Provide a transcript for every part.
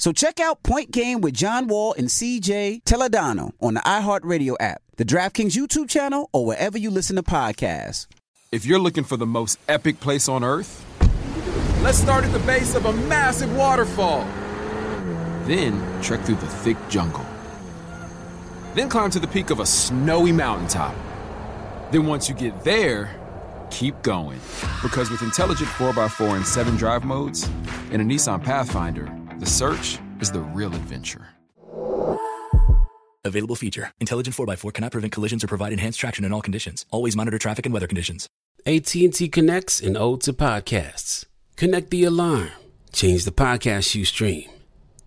So check out Point Game with John Wall and CJ Toledano on the iHeartRadio app, the DraftKings YouTube channel, or wherever you listen to podcasts. If you're looking for the most epic place on earth, let's start at the base of a massive waterfall. Then trek through the thick jungle. Then climb to the peak of a snowy mountaintop. Then once you get there, keep going. Because with intelligent 4x4 and 7 drive modes and a Nissan Pathfinder, the search is the real adventure. Available feature. Intelligent 4x4 cannot prevent collisions or provide enhanced traction in all conditions. Always monitor traffic and weather conditions. AT&T connects and ode to podcasts. Connect the alarm. Change the podcast you stream.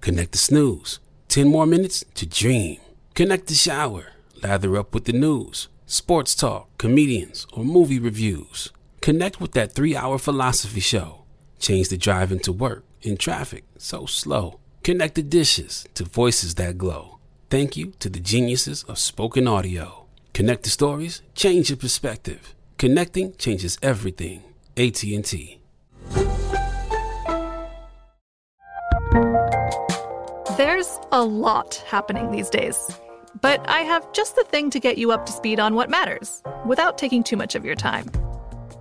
Connect the snooze. 10 more minutes to dream. Connect the shower. Lather up with the news, sports talk, comedians, or movie reviews. Connect with that three hour philosophy show. Change the drive into work in traffic so slow. Connect the dishes to voices that glow. Thank you to the geniuses of spoken audio. Connect the stories, change your perspective. Connecting changes everything. AT&T. There's a lot happening these days. But I have just the thing to get you up to speed on what matters without taking too much of your time.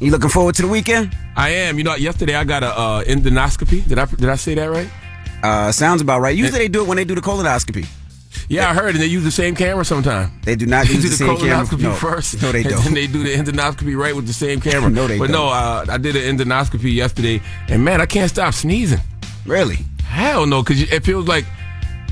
You looking forward to the weekend? I am. You know, yesterday I got a uh, endoscopy. Did I did I say that right? Uh, sounds about right. Usually they do it when they do the colonoscopy. Yeah, I heard, and they use the same camera sometimes. They do not They use do the the same camera. colonoscopy No. first. No, they and don't. then they do the endoscopy right with the same camera. No, they but don't. But no, uh, I did an endoscopy yesterday, and man, I can't stop sneezing. Really? Hell no, because it feels like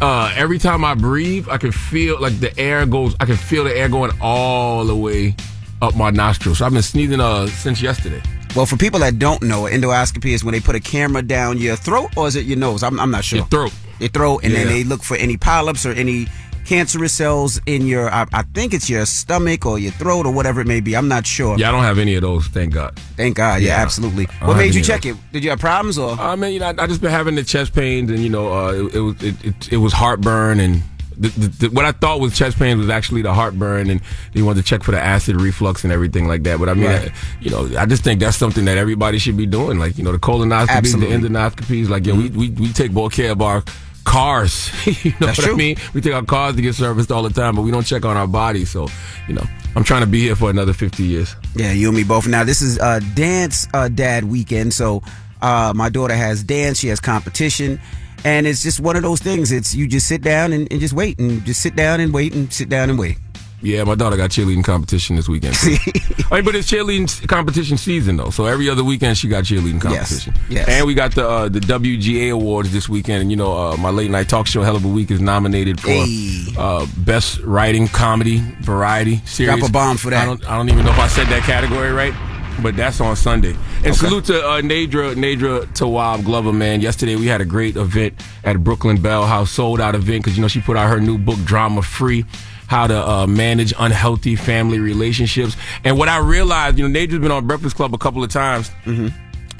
uh, every time I breathe, I can feel like the air goes. I can feel the air going all the way up my nostrils. So I've been sneezing uh, since yesterday. Well, for people that don't know, endoscopy is when they put a camera down your throat, or is it your nose? I'm, I'm not sure. Your throat. Your throat, and then they look for any polyps or any cancerous cells in your. I, I think it's your stomach or your throat or whatever it may be. I'm not sure. Yeah, I don't have any of those. Thank God. Thank God. Yeah, Yeah. absolutely. What made you check it? Did you have problems or? I mean, you know, I, I just been having the chest pains, and you know, uh, it, it was it, it, it was heartburn, and the, the, what I thought was chest pains was actually the heartburn, and they wanted to check for the acid reflux and everything like that. But I mean, Right. I, you know, I just think that's something that everybody should be doing. Like, you know, the colonoscopies, Absolutely. the endoscopies. Like, yeah, we, we we take more care of our cars. you know That's what true. I mean? We take our cars to get serviced all the time, but we don't check on our bodies. So, you know, I'm trying to be here for another 50 years. Yeah, you and me both. Now this is uh, dance uh, dad weekend, so uh, my daughter has dance. She has competition, and it's just one of those things. It's you just sit down and, and just wait, and just sit down and wait, and sit down and wait. Yeah, my daughter got cheerleading competition this weekend. I mean, but it's cheerleading competition season though, so every other weekend she got cheerleading competition. yes. And we got the uh, the WGA awards this weekend, and you know, uh, my late night talk show Hell of a Week is nominated for Hey. uh, best writing comedy variety series. Drop a bomb for that. I don't, I don't even know if I said that category right. But that's on Sunday. And salute to uh, Nedra Nedra Tawwab Glover, man. Yesterday we had a great event at Brooklyn Bell House, sold out event because you know she put out her new book Drama Free. how to uh, manage unhealthy family relationships. And what I realized, you know, Nedra's been on Breakfast Club a couple of times. Mm-hmm.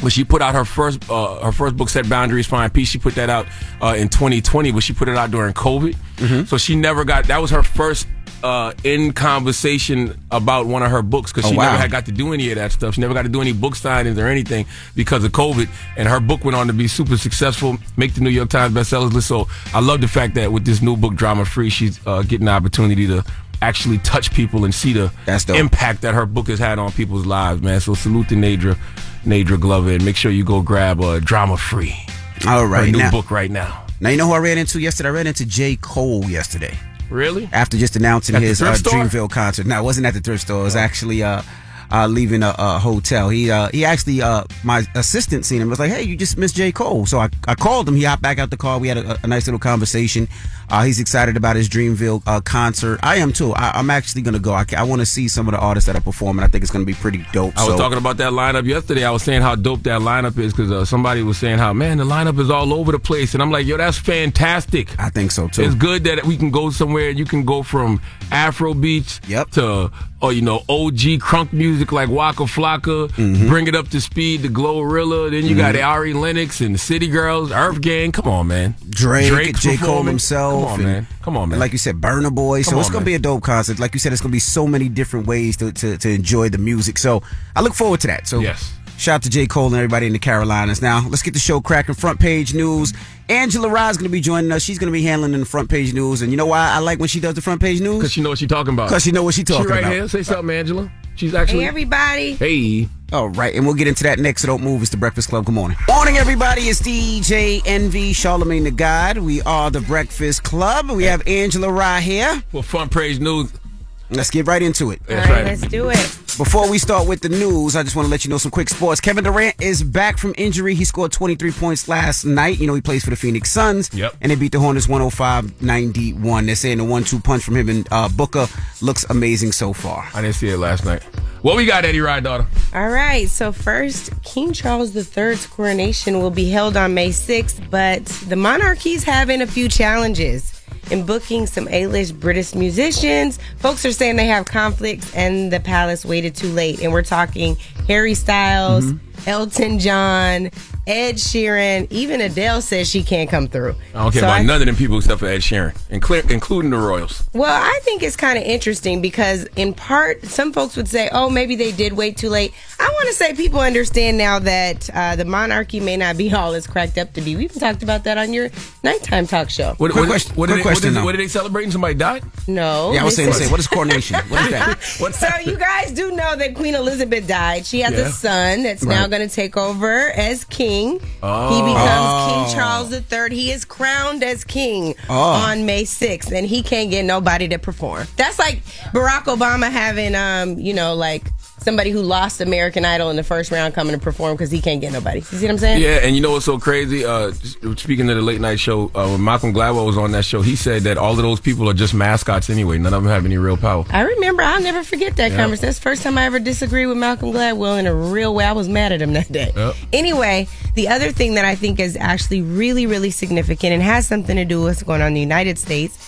But she put out her first uh, her first book, Set Boundaries, Find Peace. She put that out uh, in 2020, but she put it out during COVID. Mm-hmm. So she never got that was her first uh, in conversation about one of her books because Oh, she wow. never had got to do any of that stuff. She never got to do any book signings or anything because of COVID. And her book went on to be super successful, make the New York Times bestsellers list. So I love the fact that with this new book, Drama Free, she's uh, getting the opportunity to actually touch people and see the That's dope. impact that her book has had on people's lives, man. So salute to Nedra, Nedra Glover, and make sure you go grab uh, Drama Free. All right, Her new Now, book right now. now, you know who I ran into yesterday? I ran into J. Cole yesterday. Really? after just announcing At his uh. Dreamville concert. No, it wasn't at the thrift store. It was actually uh, uh, leaving a, a hotel. He uh, he actually uh, my assistant seen him. Was like, hey, you just missed J Cole. So I, I called him. He hopped back out the car. We had a, a nice little conversation. Uh, he's excited about his Dreamville uh, concert. I am too. I, I'm actually gonna go. I, I want to see some of the artists that are performing. I think it's gonna be pretty dope. I was So- talking about that lineup yesterday. I was saying how dope that lineup is because uh, somebody was saying how man the lineup is all over the place, and I'm like, yo, that's fantastic. I think so too. It's good that we can go somewhere. You can go from Afro beats Yep. to or you know OG crunk music like Waka Flocka, Mm-hmm. bring it up to speed to GloRilla. Then you got Ari Lennox and the City Girls, EarthGang. Come on, man. Drake, Drake J. Cole himself. Come on, man. Come on, man. And like you said, Burna Boy. So Come it's gonna man. be a dope concert. Like you said, it's gonna be so many different ways to, to, to enjoy the music. So I look forward to that. So Yes. shout out to J. Cole and everybody in the Carolinas. Now let's get the show cracking. Front page news. Angela Rye's gonna be joining us. She's gonna be handling the front page news. And you know why I like when she does the front page news? because she you know what she's talking about. Because she know what she's talking she right about. here. Say something, Angela. She's actually. Hey, everybody. Hey. All right, and we'll get into that next. So don't move. It's the Breakfast Club. Good morning. Morning, everybody. It's DJ Envy Charlemagne the God. We are the Breakfast Club. We have Angela Rye here. Well, front page news. Let's get right into it. All That's right, right. let's do it. Before we start with the news, I just want to let you know some quick sports. Kevin Durant is back from injury. He scored 23 points last night. You know, he plays for the Phoenix Suns. Yep. And they beat the Hornets 105 91. They're saying the one two punch from him and uh, Booker looks amazing so far. I didn't see it last night. What we got, Eddie Ride, daughter? All right, so first, King Charles III's coronation will be held on May 6th, but the monarchy's having a few challenges in booking some A-list British musicians. Folks are saying they have conflicts and the palace waited too late. And we're talking Harry Styles, Mm-hmm. Elton John, Ed Sheeran, even Adele says she can't come through. I don't care So about I- none of them people except for Ed Sheeran, inclu- including the Royals. Well, I think it's kind of interesting because, in part, some folks would say, oh, maybe they did wait too late. I want to say people understand now that uh, the monarchy may not be all it's cracked up to be. We even talked about that on your nighttime talk show. What, Quick what, question- what, quick did they, question, what, though. is, what are they celebrating? Somebody died? No. Yeah, I was saying, this is- what is coronation? What is that? so you guys do know that Queen Elizabeth died. She has Yeah. a son that's now going to take over as king. Oh. He becomes King Charles III. He is crowned as king Oh. on May 6th, and he can't get nobody to perform. That's like Barack Obama having, um, you know, like somebody who lost American Idol in the first round coming to perform because he can't get nobody. You see what I'm saying? Yeah, and you know what's so crazy? Uh, speaking of the late night show, uh, when Malcolm Gladwell was on that show, he said that all of those people are just mascots anyway. None of them have any real power. I remember. I'll never forget that Yeah. conversation. That's the first time I ever disagreed with Malcolm Gladwell in a real way. I was mad at him that day. Yep. Anyway, the other thing that I think is actually really, really significant and has something to do with what's going on in the United States.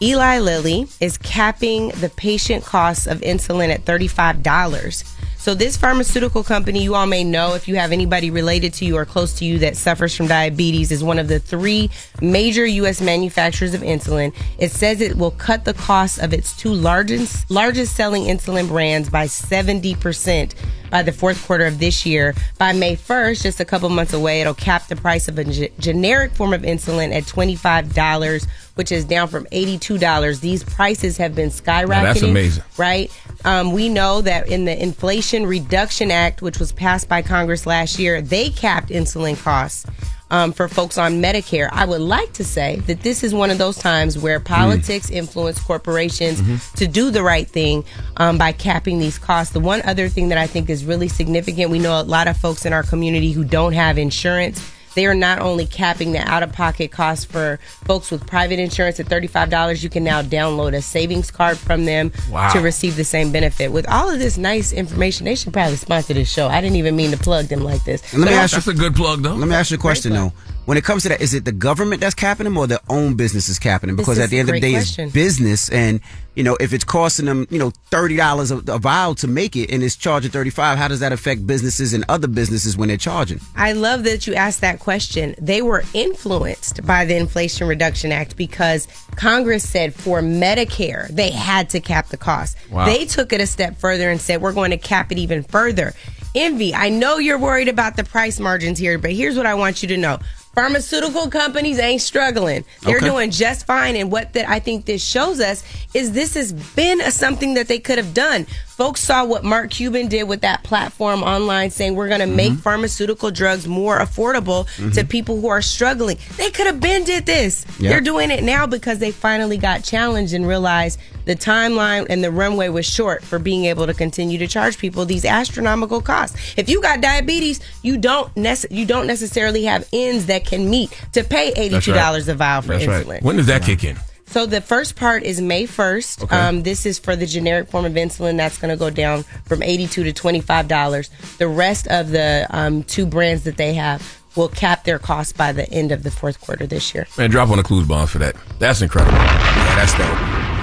Eli Lilly is capping the patient costs of insulin at $35. So, this pharmaceutical company, you all may know if you have anybody related to you or close to you that suffers from diabetes, is one of the three major U.S. manufacturers of insulin. It says it will cut the cost of its two largest largest selling insulin brands by 70% by the fourth quarter of this year. By May 1st, just a couple months away, it'll cap the price of a generic form of insulin at $25, which is down from $82. These prices have been skyrocketing. that's amazing. Right? Um, we know that in the Inflation Reduction Act, which was passed by Congress last year, they capped insulin costs. Um, for folks on Medicare, I would like to say that this is one of those times where politics influence corporations to do the right thing um, by capping these costs. The one other thing that I think is really significant, we know a lot of folks in our community who don't have insurance. They are not only capping the out of pocket costs for folks with private insurance at $35, you can now download a savings card from them Wow. to receive the same benefit. With all of this nice information, they should probably sponsor this show. I didn't even mean to plug them like this. And let me ask you, That's a good plug, though. let me ask you a question though. when it comes to that, is it the government that's capping them or their own businesses capping them? Because is at the end of the day, question. it's business, and you know, if it's costing them, you know, thirty dollars a a vial to make it, and it's charging thirty five, how does that affect businesses and other businesses when they're charging? I love that you asked that question. They were influenced by the Inflation Reduction Act because Congress said for Medicare, they had to cap the cost. Wow. They took it a step further and said, we're going to cap it even further. Envy, I know you're worried about the price margins here, but here's what I want you to know. Pharmaceutical companies ain't struggling. They're Okay. doing just fine. And what that I think this shows us is this has been a, something that they could have done. Folks saw what Mark Cuban did with that platform online saying we're going to make mm-hmm. pharmaceutical drugs more affordable to mm-hmm. people who are struggling. They could have been did this. Yeah. They're doing it now because they finally got challenged and realized the timeline and the runway was short for being able to continue to charge people these astronomical costs. If you got diabetes, you don't nece- you don't necessarily have ends that can meet to pay eighty That's two right. dollars a vial for That's insulin. right. When does that kick in? So the first part is May 1st. Okay. Um, this is for the generic form of insulin. That's going to go down from 82 to $25. The rest of the um, two brands that they have will cap their costs by the end of the fourth quarter this year. Man, drop on the clues bomb for that. That's incredible. Yeah, that's dope.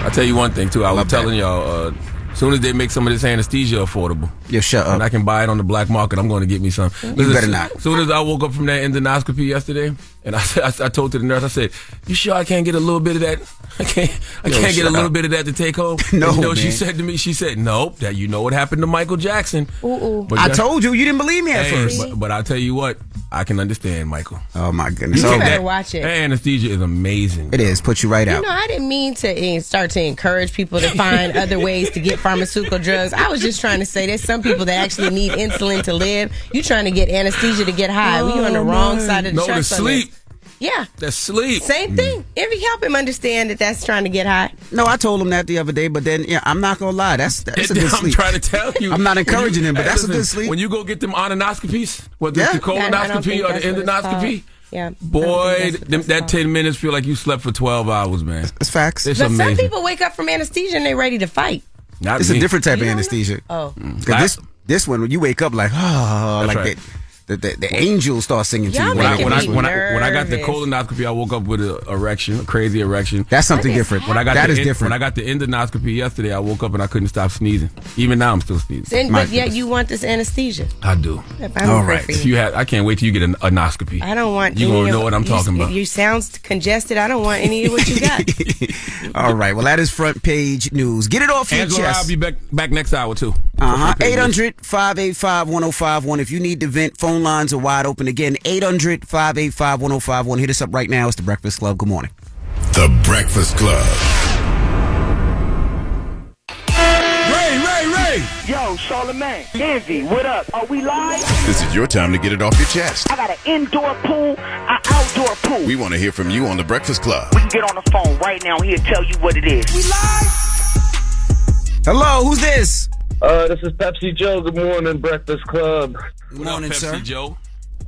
I'll tell you one thing too. I was Love that. telling y'all, uh, as soon as they make some of this anesthesia affordable, Yeah, shut and I can buy it on the black market, I'm going to get me some. Listen, better not. As soon as I woke up from that endoscopy yesterday, and I, said- I, I told to the nurse, I said, "You sure I can't get a little bit of that? I can't. I Yo, can't get a little up. bit of that to take home." No, And you know what she said to me? She said, "Nope. That you know what happened to Michael Jackson." Ooh, But I just- told you, you didn't believe me at Hey, first. but, but I'll tell you what, I can understand, Michael. Oh my goodness. You Oh, better that, watch it. Anesthesia is amazing. it is. Put you right You out. know, I didn't mean to start to encourage people to find other ways to get pharmaceutical drugs. I was just trying to say there's some people that actually need insulin to live. You trying to get anesthesia to get high. we on the oh, wrong side of the No, to tracks on this. sleep. Yeah. That's sleep. Same mm. thing. Envy help him understand that that's trying to get high. No, I told him that the other day, but then yeah, I'm not gonna lie. That's that's a good I'm sleep. trying to tell you. I'm not encouraging you- him, but hey, that's a listen, good sleep. When you go get them ononoscopies, whether Yeah. it's the I- I don't colonoscopy think or the that's endoscopy. Yeah. Boy, don't think that's what them, that 10 minutes feel like you slept for 12 hours, man. It's facts. It's But some people wake up from anesthesia and they're ready to fight. Not It's me. a different type of You don't know? anesthesia. Oh. 'Cause this this one when you wake up like oh That's like right. the, the, the, the angels start singing to Y'all you. When I, when, I, me when, I, when I got the colonoscopy, I woke up with an erection, a crazy erection. That's something What is different. when I got that the is en- different. When I got the endoscopy yesterday, I woke up and I couldn't stop sneezing. Even now, I'm still sneezing. And, My but yet you want this anesthesia. I do. I'm All afraid right. for If you. you had, I can't wait till you get an anoscopy. I don't want. You any gonna know what I'm you- talking about. You sounds congested. I don't want any of what you got. All right. Well, that is front page news. Get it off your Angela, I'll be back back next hour too. Uh huh. For front page news. 800 585 1051. If you need to vent, phone lines are wide open again. 800 585 1051. Hit us up right now. It's the Breakfast Club. Good morning. The Breakfast Club. Ray, Ray, Ray. Yo, Charlemagne, Envy, what up? Are we live? This is your time to get it off your chest. I got an indoor pool, an outdoor pool. We want to hear from you on The Breakfast Club. We can get on the phone right now. He'll tell you what it is. We live? Hello. Who's this? Uh, this is Pepsi Joe. Good morning, Breakfast Club. Good morning, Pepsi sir. Joe?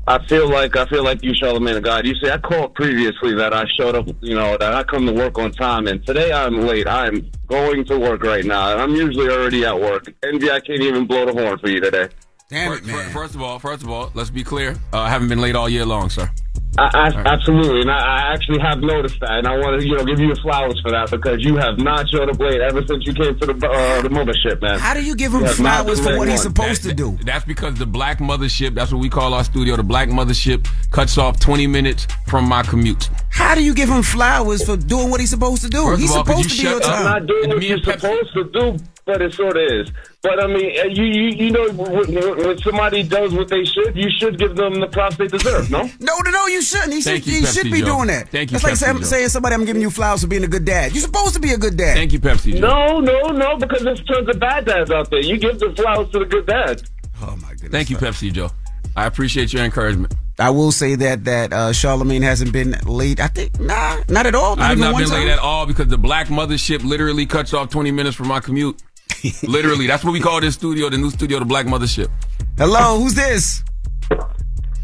I feel like I feel like you, Charlemagne of God. You see, I called previously that I showed up. You know that I come to work on time, and today I'm late. I'm going to work right now. I'm usually already at work. Envy, I can't even blow the horn for you today. Damn First, it, man. first of all, first of all, let's be clear. Uh, I haven't been late all year long, sir. I, I, Absolutely, and I, I actually have noticed that, and I want to you know give you flowers for that because you have not showed up late ever since you came to the uh, the mothership, man. How do you give him You flowers for what he's once. supposed to do? That's because the Black Mothership, that's what we call our studio, the Black Mothership cuts off 20 minutes from my commute. How do you give him flowers for doing what he's supposed to do? First he's all, supposed to be on shut up? I'm not doing And what me you're Pepsi- supposed to do, but it sort of is. But I mean, uh, you you, you know, when, when when somebody does what they should, you should give them the props they deserve. No. No, no, no, you shouldn't. He Thank should, you, he Pepsi should be Joe. doing that. Thank you, That's like saying, saying somebody, I'm giving you flowers for being a good dad. You're supposed to be a good dad. Thank you, Pepsi Joe. No, no, no, because there's tons of bad dads out there. You give the flowers to the good dad. Oh, my goodness. Thank you, Pepsi Joe. I appreciate your encouragement. I will say that that uh, Charlemagne hasn't been late. I think nah, not at all. Not I've not one been time. late at all because the Black Mothership literally cuts off 20 minutes from my commute. literally, that's what we call this studio, the new studio, the Black Mothership. Hello, who's this?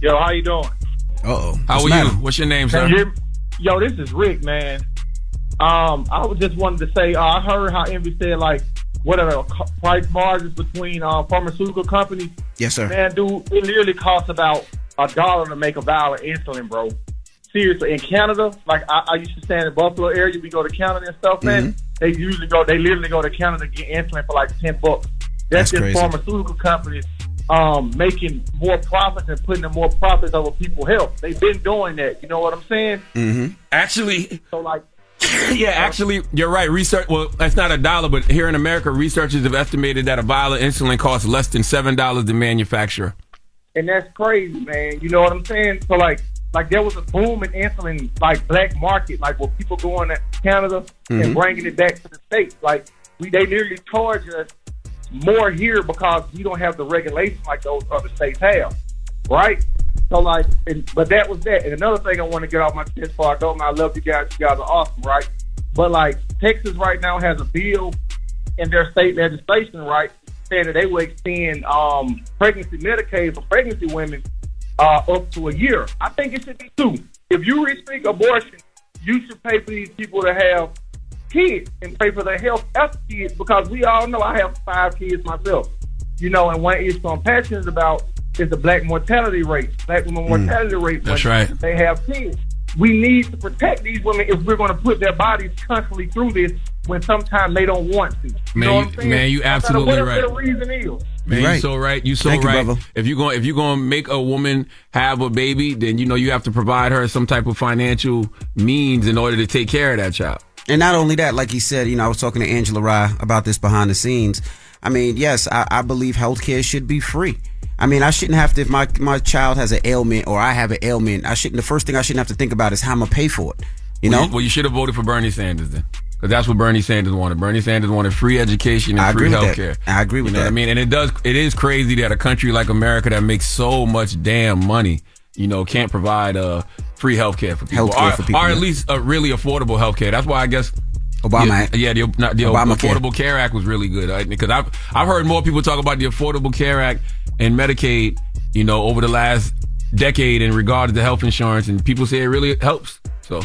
Yo, how you doing? Uh oh. How are you? What's your name, sir? You? Yo, this is Rick, man. Um, I was just wanted to say, uh, I heard how Envy said like, what are the price margins between uh, pharmaceutical companies? Yes, sir. Man, dude, it literally costs about a dollar to make a vial of insulin, bro. Seriously in Canada. Like I, I used to stay in the Buffalo area. We go to Canada and stuff, man. Mm-hmm. They usually go. They literally go to Canada to get insulin for like ten bucks. That's That's, just crazy. pharmaceutical companies um, making more profits and putting in more profits over people's health. They've been doing that. You know what I'm saying? Mm-hmm. Actually, So like, yeah, actually, you're right. Research. Well, that's not a dollar, but here in America, researchers have estimated that a vial of insulin costs less than seven dollars to manufacture. and that's crazy, man. You know what I'm saying? So like, like there was a boom in insulin, like black market, like where people going to Canada Mhm. and bringing it back to the states. Like we, they nearly charge us more here because we don't have the regulation like those other states have, right? So like, and, but that was that. And another thing I want to get off my chest go, man, I love you guys. You guys are awesome, right? But like Texas right now has a bill in their state legislation, right, saying that they will extend um, pregnancy Medicaid for pregnancy women uh, up to a year. I think it should be two. If you restrict abortion, you should pay for these people to have kids and pay for their health after kids because we all know I have five kids myself. You know, and one issue I'm passionate about is the black mortality rate, black women mortality rate. That's right. They have kids. We need to protect these women if we're going to put their bodies constantly through this when sometimes they don't want to. You Man, know you- what I'm man, you No absolutely whatever right. the reason is. Man, Right. you so right. You so Thank right. brother. if you're going if you're going to make a woman have a baby, then you know you have to provide her some type of financial means in order to take care of that child. And not only that, like he said, you know, I was talking to Angela Rye about this behind the scenes. I mean, yes, I, I believe healthcare should be free. I mean, I shouldn't have to, if my, my child has an ailment or I have an ailment, I shouldn't, the first thing I shouldn't have to think about is how I'm going to pay for it. You well, know? you, well, you should have voted for Bernie Sanders then, because that's what Bernie Sanders wanted. Bernie Sanders wanted free education and free health care. I agree with you know that. What I mean, and it does. It is crazy that a country like America that makes so much damn money, you know, can't provide uh, free health care for people, Healthcare or, for people, or at yeah. least a really affordable health care. That's why I guess. Obama, yeah, yeah the, not the Obamacare. Affordable Care Act was really good right? because I've I've heard more people talk about the Affordable Care Act and Medicaid, you know, over the last decade in regard to health insurance, and people say it really helps. So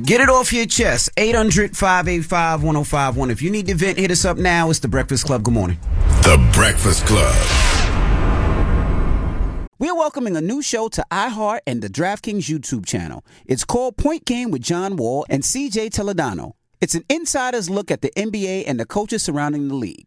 Get it off your chest. 800 585 1051. If you need to vent, hit us up now. It's The Breakfast Club. Good morning. The Breakfast Club. We're welcoming a new show to iHeart and the DraftKings YouTube channel. It's called Point Game with John Wall and CJ Toledano. It's an insider's look at the NBA and the coaches surrounding the league.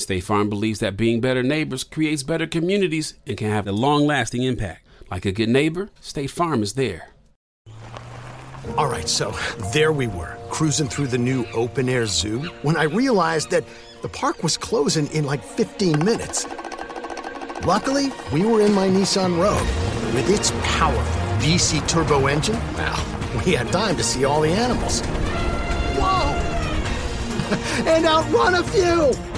State Farm believes that being better neighbors creates better communities and can have a long lasting impact. Like a good neighbor, State Farm is there. All right, so there we were, cruising through the new open air zoo when I realized that the park was closing in like 15 minutes. Luckily, we were in my Nissan Rogue. With its powerful VC turbo engine, well, we had time to see all the animals. Whoa! and outrun a few!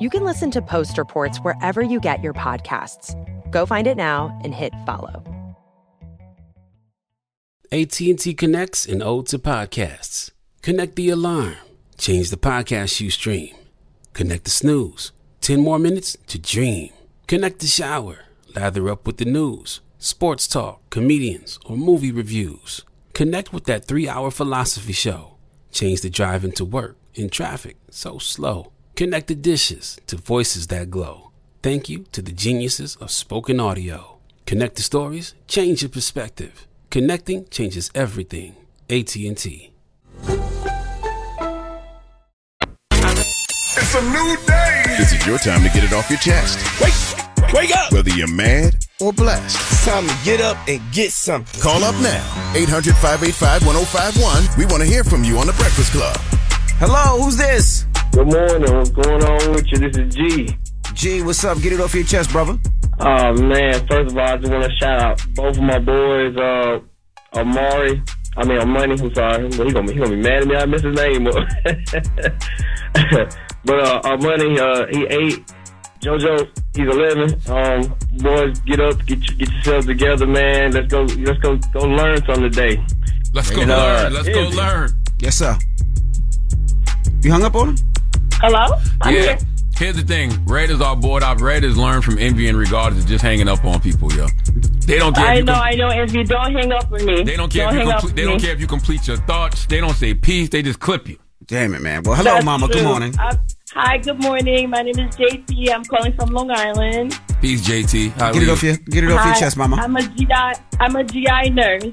You can listen to Post Reports wherever you get your podcasts. Go find it now and hit follow. AT&T connects an ode to podcasts. Connect the alarm. Change the podcast you stream. Connect the snooze. 10 more minutes to dream. Connect the shower. Lather up with the news, sports talk, comedians, or movie reviews. Connect with that three hour philosophy show. Change the drive into work in traffic so slow. Connect the dishes to voices that glow. Thank you to the geniuses of spoken audio. Connect the stories, change your perspective. Connecting changes everything. AT&T. It's a new day. This is your time to get it off your chest. Wake, wake up. Whether you're mad or blessed. It's time to get up and get something. Call up now. 800 585 1051. We want to hear from you on The Breakfast Club. Hello, who's this? Good morning. What's going on with you? This is G. G, what's up? Get it off your chest, brother. Oh man, first of all, I just want to shout out both of my boys, uh, Amari. I mean, Money. I'm sorry. He gonna be he gonna be mad at me. I missed his name. but uh, Armani, uh, he eight. JoJo, he's eleven. Um, boys, get up, get get yourselves together, man. Let's go. Let's go. Go learn something today. Let's go And, uh, learn. Let's go learn. Yes, sir. You hung up on him? Hello? I'm yeah. here. Here's the thing. Red is our board op. Red is learned from envy and regards to just hanging up on people, yo. They don't care. if I you know, com- I know. If you don't hang up with me, They don't care. if hang you up complete, with they don't me. care if you complete your thoughts. They don't say peace. They just clip you. Damn it, man. Well, hello, That's mama. Good morning. Uh, hi, good morning. My name is JT. I'm calling from Long Island. Peace, JT. How Get it are off your get it off your chest, mama. I'm a GI. I'm a GI nurse.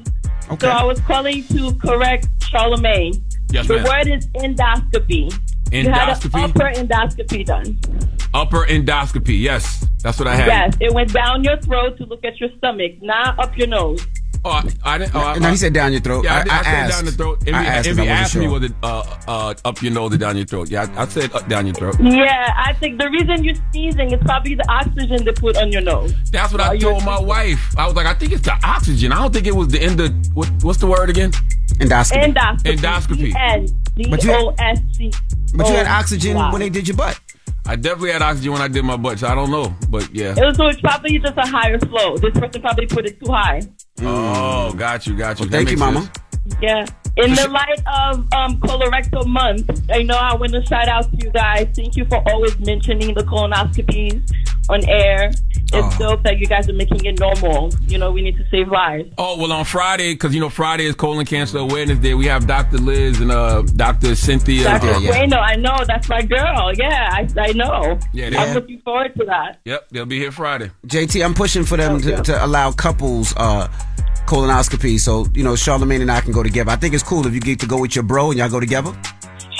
Okay. So I was calling to correct Charlemagne. Yes, the ma'am. word is endoscopy. Endoscopy? upper endoscopy done. Upper endoscopy. Yes, that's what I had. Yes, it went down your throat to look at your stomach, not up your nose. Oh, I, I didn't. Oh, I, no, he said down your throat. Yeah, I, I- did- I I, said asked. down the throat. Envy, I asked 'cause Envy I wasn't asked me sure. was it uh, uh, up your nose or down your throat. Yeah, I, I said up down your throat. Yeah, I think the reason you're sneezing is probably the oxygen they put on your nose. That's what While I told my wife. I was like, I think it's the oxygen. I don't think it was the end of what, what's the word again? Endoscopy. Endoscopy. Endoscopy. N But you- O S C. But you had oxygen when they did your butt. I definitely had oxygen when I did my butt, so I don't know. But yeah. It was, so it's probably just a higher flow. This person probably put it too high. Oh, got you, got you. Well, thank you, mama. sense. Yeah. In the light of um, colorectal month, I know I want to shout out to you guys. Thank you for always mentioning the colonoscopies on air. It's dope that you guys are making it normal. You know, we need to save lives. Oh well, on Friday, because you know Friday is Colon Cancer Awareness Day. We have Dr. Liz and uh, Dr. Cynthia. Dr. uh, Bueno, I know. That's my girl. Yeah, I, I know. Yeah, they- I'm looking forward to that. Yep, they'll be here Friday. JT, I'm pushing for them to, to allow couples uh, colonoscopy, so you know Charlemagne and I can go together. I think it's cool if you get to go with your bro and y'all go together.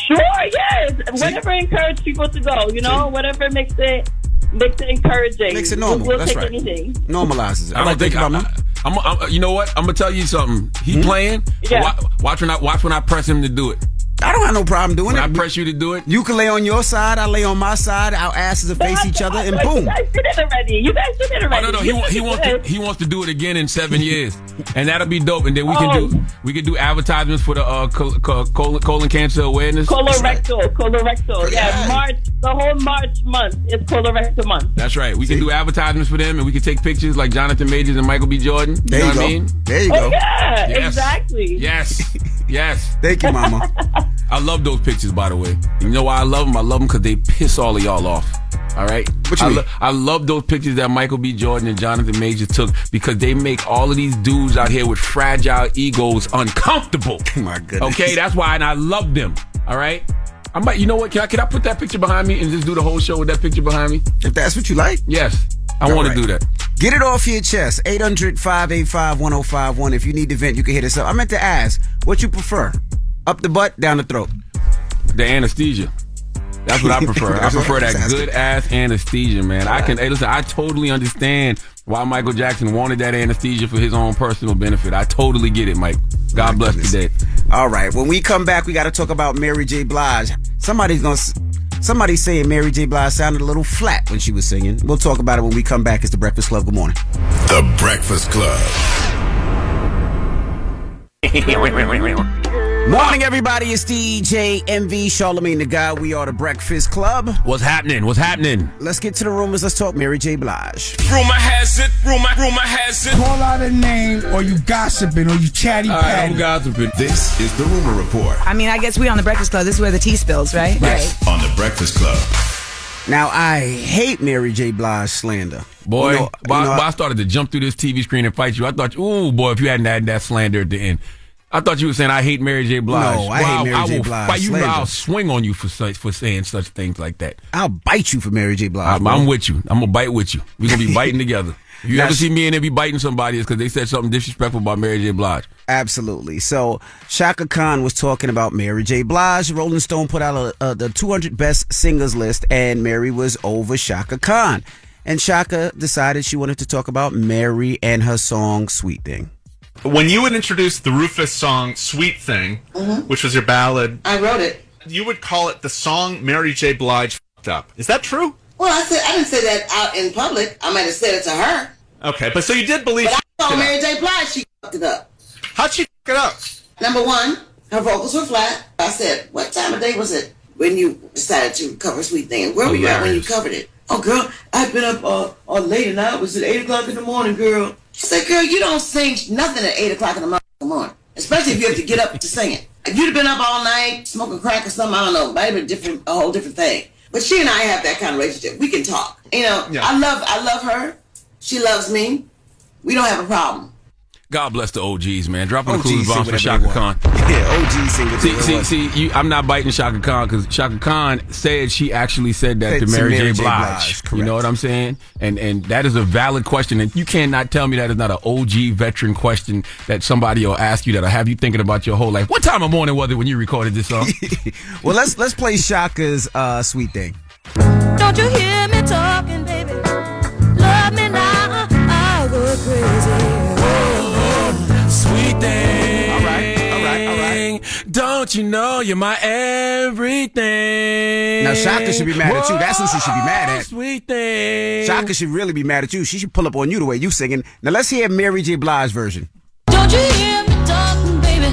Sure, yes. Whatever encourage people to go, you know, whatever makes it makes it encouraging. Makes it We'll- normal. We'll, That's take right. anything. Normalizes it. I I don't like think think about I, me. I'm, I'm, You know what? I'm gonna tell you something. He hmm? playing. Yeah. Watch, watch when I watch when I press him to do it. I don't have no problem doing When it. I press you to do it, You can lay on your side, I lay on my side. Our asses will face each other, and boom. You guys did it already. You guys did it Oh already. no, no, he, he wants to he wants to do it again in seven years, and that'll be dope. And then we can Oh. do we can do advertisements for the uh, col- col- colon, colon cancer awareness. Colorectal, colorectal. Yeah, March. The whole March month is colorectal month. That's right. We can do advertisements for them, and we can take pictures like Jonathan Majors and Michael B. Jordan. There know you what go. I mean? There you Oh go. yeah, Yes. exactly. Yes, yes. Thank you, mama. I love those pictures, by the way. You know why I love them? I love them because they piss all of y'all off. All right. What you I, mean? lo- I love those pictures that Michael B. Jordan and Jonathan Majors took because they make all of these dudes out here with fragile egos uncomfortable. My goodness. Okay, that's why, and I love them. All right. I might. You know what? Can I can I put that picture behind me and just do the whole show with that picture behind me? If that's what you like. Yes, I want right. to do that. Get it off your chest. 800 585 1051. If you need to vent, you can hit us up. I meant to ask, what you prefer? Up the butt, down the throat? The anesthesia. That's what I prefer. I prefer that good ass anesthesia, man. I can. Hey, listen, I totally understand why Michael Jackson wanted that anesthesia for his own personal benefit. I totally get it, Mike. God bless today. All right. When we come back, we got to talk about Mary J. Blige. Somebody's going to. Somebody's saying Mary J. Blige sounded a little flat when she was singing. We'll talk about it when we come back. It's the Breakfast Club. Good morning. The Breakfast Club. Morning, everybody. It's DJ Envy Charlemagne the Guy. We are the Breakfast Club. What's happening? What's happening? Let's get to the rumors. Let's talk Mary J. Blige. Rumor has it, rumor, rumor has it. Call out a name, or you gossiping, or you chatty All right, patty. I'm gossiping. This is the Rumor Report I mean, I guess we on the Breakfast Club. This is where the tea spills, right? Right. on the Breakfast Club. Now, I hate Mary J. Blige slander. Boy, You know- boy, you know, boy, I started to jump through this TV screen and fight you. I thought, ooh, boy, if you hadn't had that slander at the end. I thought you were saying I hate Mary J. Blige. No, I hate Well, Mary I J. will Blige Fight you, slander. I'll swing on you for such for saying such things like that. I'll bite you for Mary J. Blige. I'm. I'm with you. I'm gonna bite with you. We're gonna be biting together. If you Now, ever see me and they be biting somebody, it's because they said something disrespectful about Mary J. Blige. Absolutely. So Chaka Khan was talking about Mary J. Blige. Rolling Stone put out a, a, the 200 best singers list, and Mary was over Chaka Khan. And Chaka decided she wanted to talk about Mary and her song "Sweet Thing." When you would introduce the Rufus song "Sweet Thing," which was your ballad, I wrote it. you would call it the song Mary J. Blige fed up. Is that true? Well, I said I didn't say that out in public. I might have said it to her. Okay, but so you did believe. But I saw Mary. J. Blige. She fucked it up. How'd she fuck it up? Number one, her vocals were flat. I said, "What time of day was it when you decided to cover Sweet Thing? Where were you at when you covered it?" Oh, girl, I've been up uh, all late and I was at eight o'clock in the morning, girl. She said, "Girl, you don't sing nothing at eight o'clock in the morning, especially if you have to get up to sing it. If you'd have been up all night smoking crack or something, I don't know, might have been different, a whole different thing. But she and I have that kind of relationship. We can talk. You know, Yeah. I love, I love her. She loves me. We don't have a problem. God bless the OGs, man. Dropping the OGs coolest say bombs for Chaka Khan. Yeah, OGs say whatever See, they see, want. see. You, I'm not biting Chaka Khan because Chaka Khan said she actually said that Said to to Mary, Mary J. J. Blige. Blige, You know what I'm saying? And and that is a valid question, and you cannot tell me that is not an OG veteran question that somebody will ask you that'll have you thinking about your whole life. What time of morning was it when you recorded this song? Well, let's let's play Chaka's uh, "Sweet Thing." Don't you hear me talking, baby? Love me now, Sweet thing. All right, all right, all right. Don't you know you're my everything? Now Chaka should be mad at you. That's who she should be mad at. Sweet thing. Chaka should really be mad at you. She should pull up on you the way you singing. Now let's hear Mary J. Blige version. Don't you hear me talking, baby?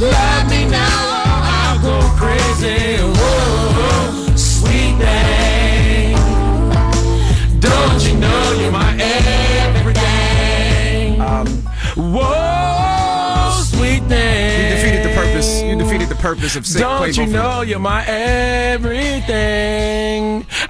Love me now, I'll go crazy. Whoa, sweet thing. Don't you know you're my everything? Um, Whoa, purpose of sing. Don't you know you're my everything?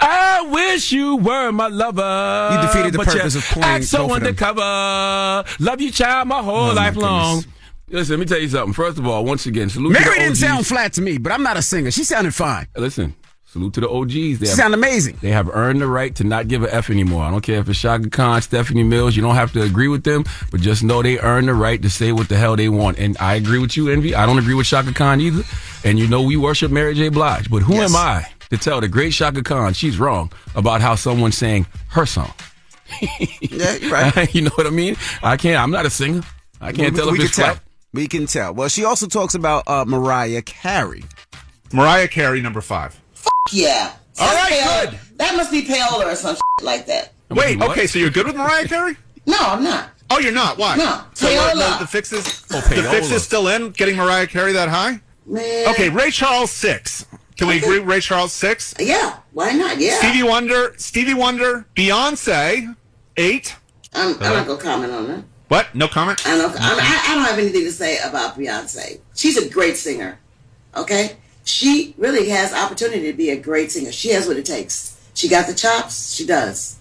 I wish you were my lover. You defeated the but purpose of playing act so both of them. undercover. Love you, child, my whole Oh, my life long. Listen, let me tell you something. First of all, once again, salute to Mary didn't sound flat to me, but I'm not a singer. She sounded fine. Listen, salute to the OGs. They She have- sound amazing. They have earned the right to not give a F anymore. I don't care if it's Chaka Khan, Stephanie Mills. You don't have to agree with them, but just know they earned the right to say what the hell they want. And I agree with you, Envy. I don't agree with Chaka Khan either. And you know we worship Mary J. Blige. But who am I to tell the great Chaka Khan she's wrong about how someone sang her song? yeah, you're right. you know what I mean? I can't. I'm not a singer. I can't we, tell we if can it's tell. flat. We can tell. Well, she also talks about uh, Mariah Carey. Mariah Carey, number five. Yeah. All That's payola. good. That must be payola or some shit like that. Wait, okay, so you're good with Mariah Carey? No, I'm not. Oh, you're not. Why? No. So uh, Payola. the, the fix is Oh, the payola. fix is still in getting Mariah Carey that high. Man. Okay, Ray Charles six. Can we agree? Ray Charles six. Yeah. Why not? Yeah. Stevie Wonder, Stevie Wonder, Beyonce eight. I'm, I'm not gonna comment on that. What? No comment. I don't. I, I I don't have anything to say about Beyonce. She's a great singer. Okay. She really has opportunity to be a great singer. She has what it takes. She got the chops. She does.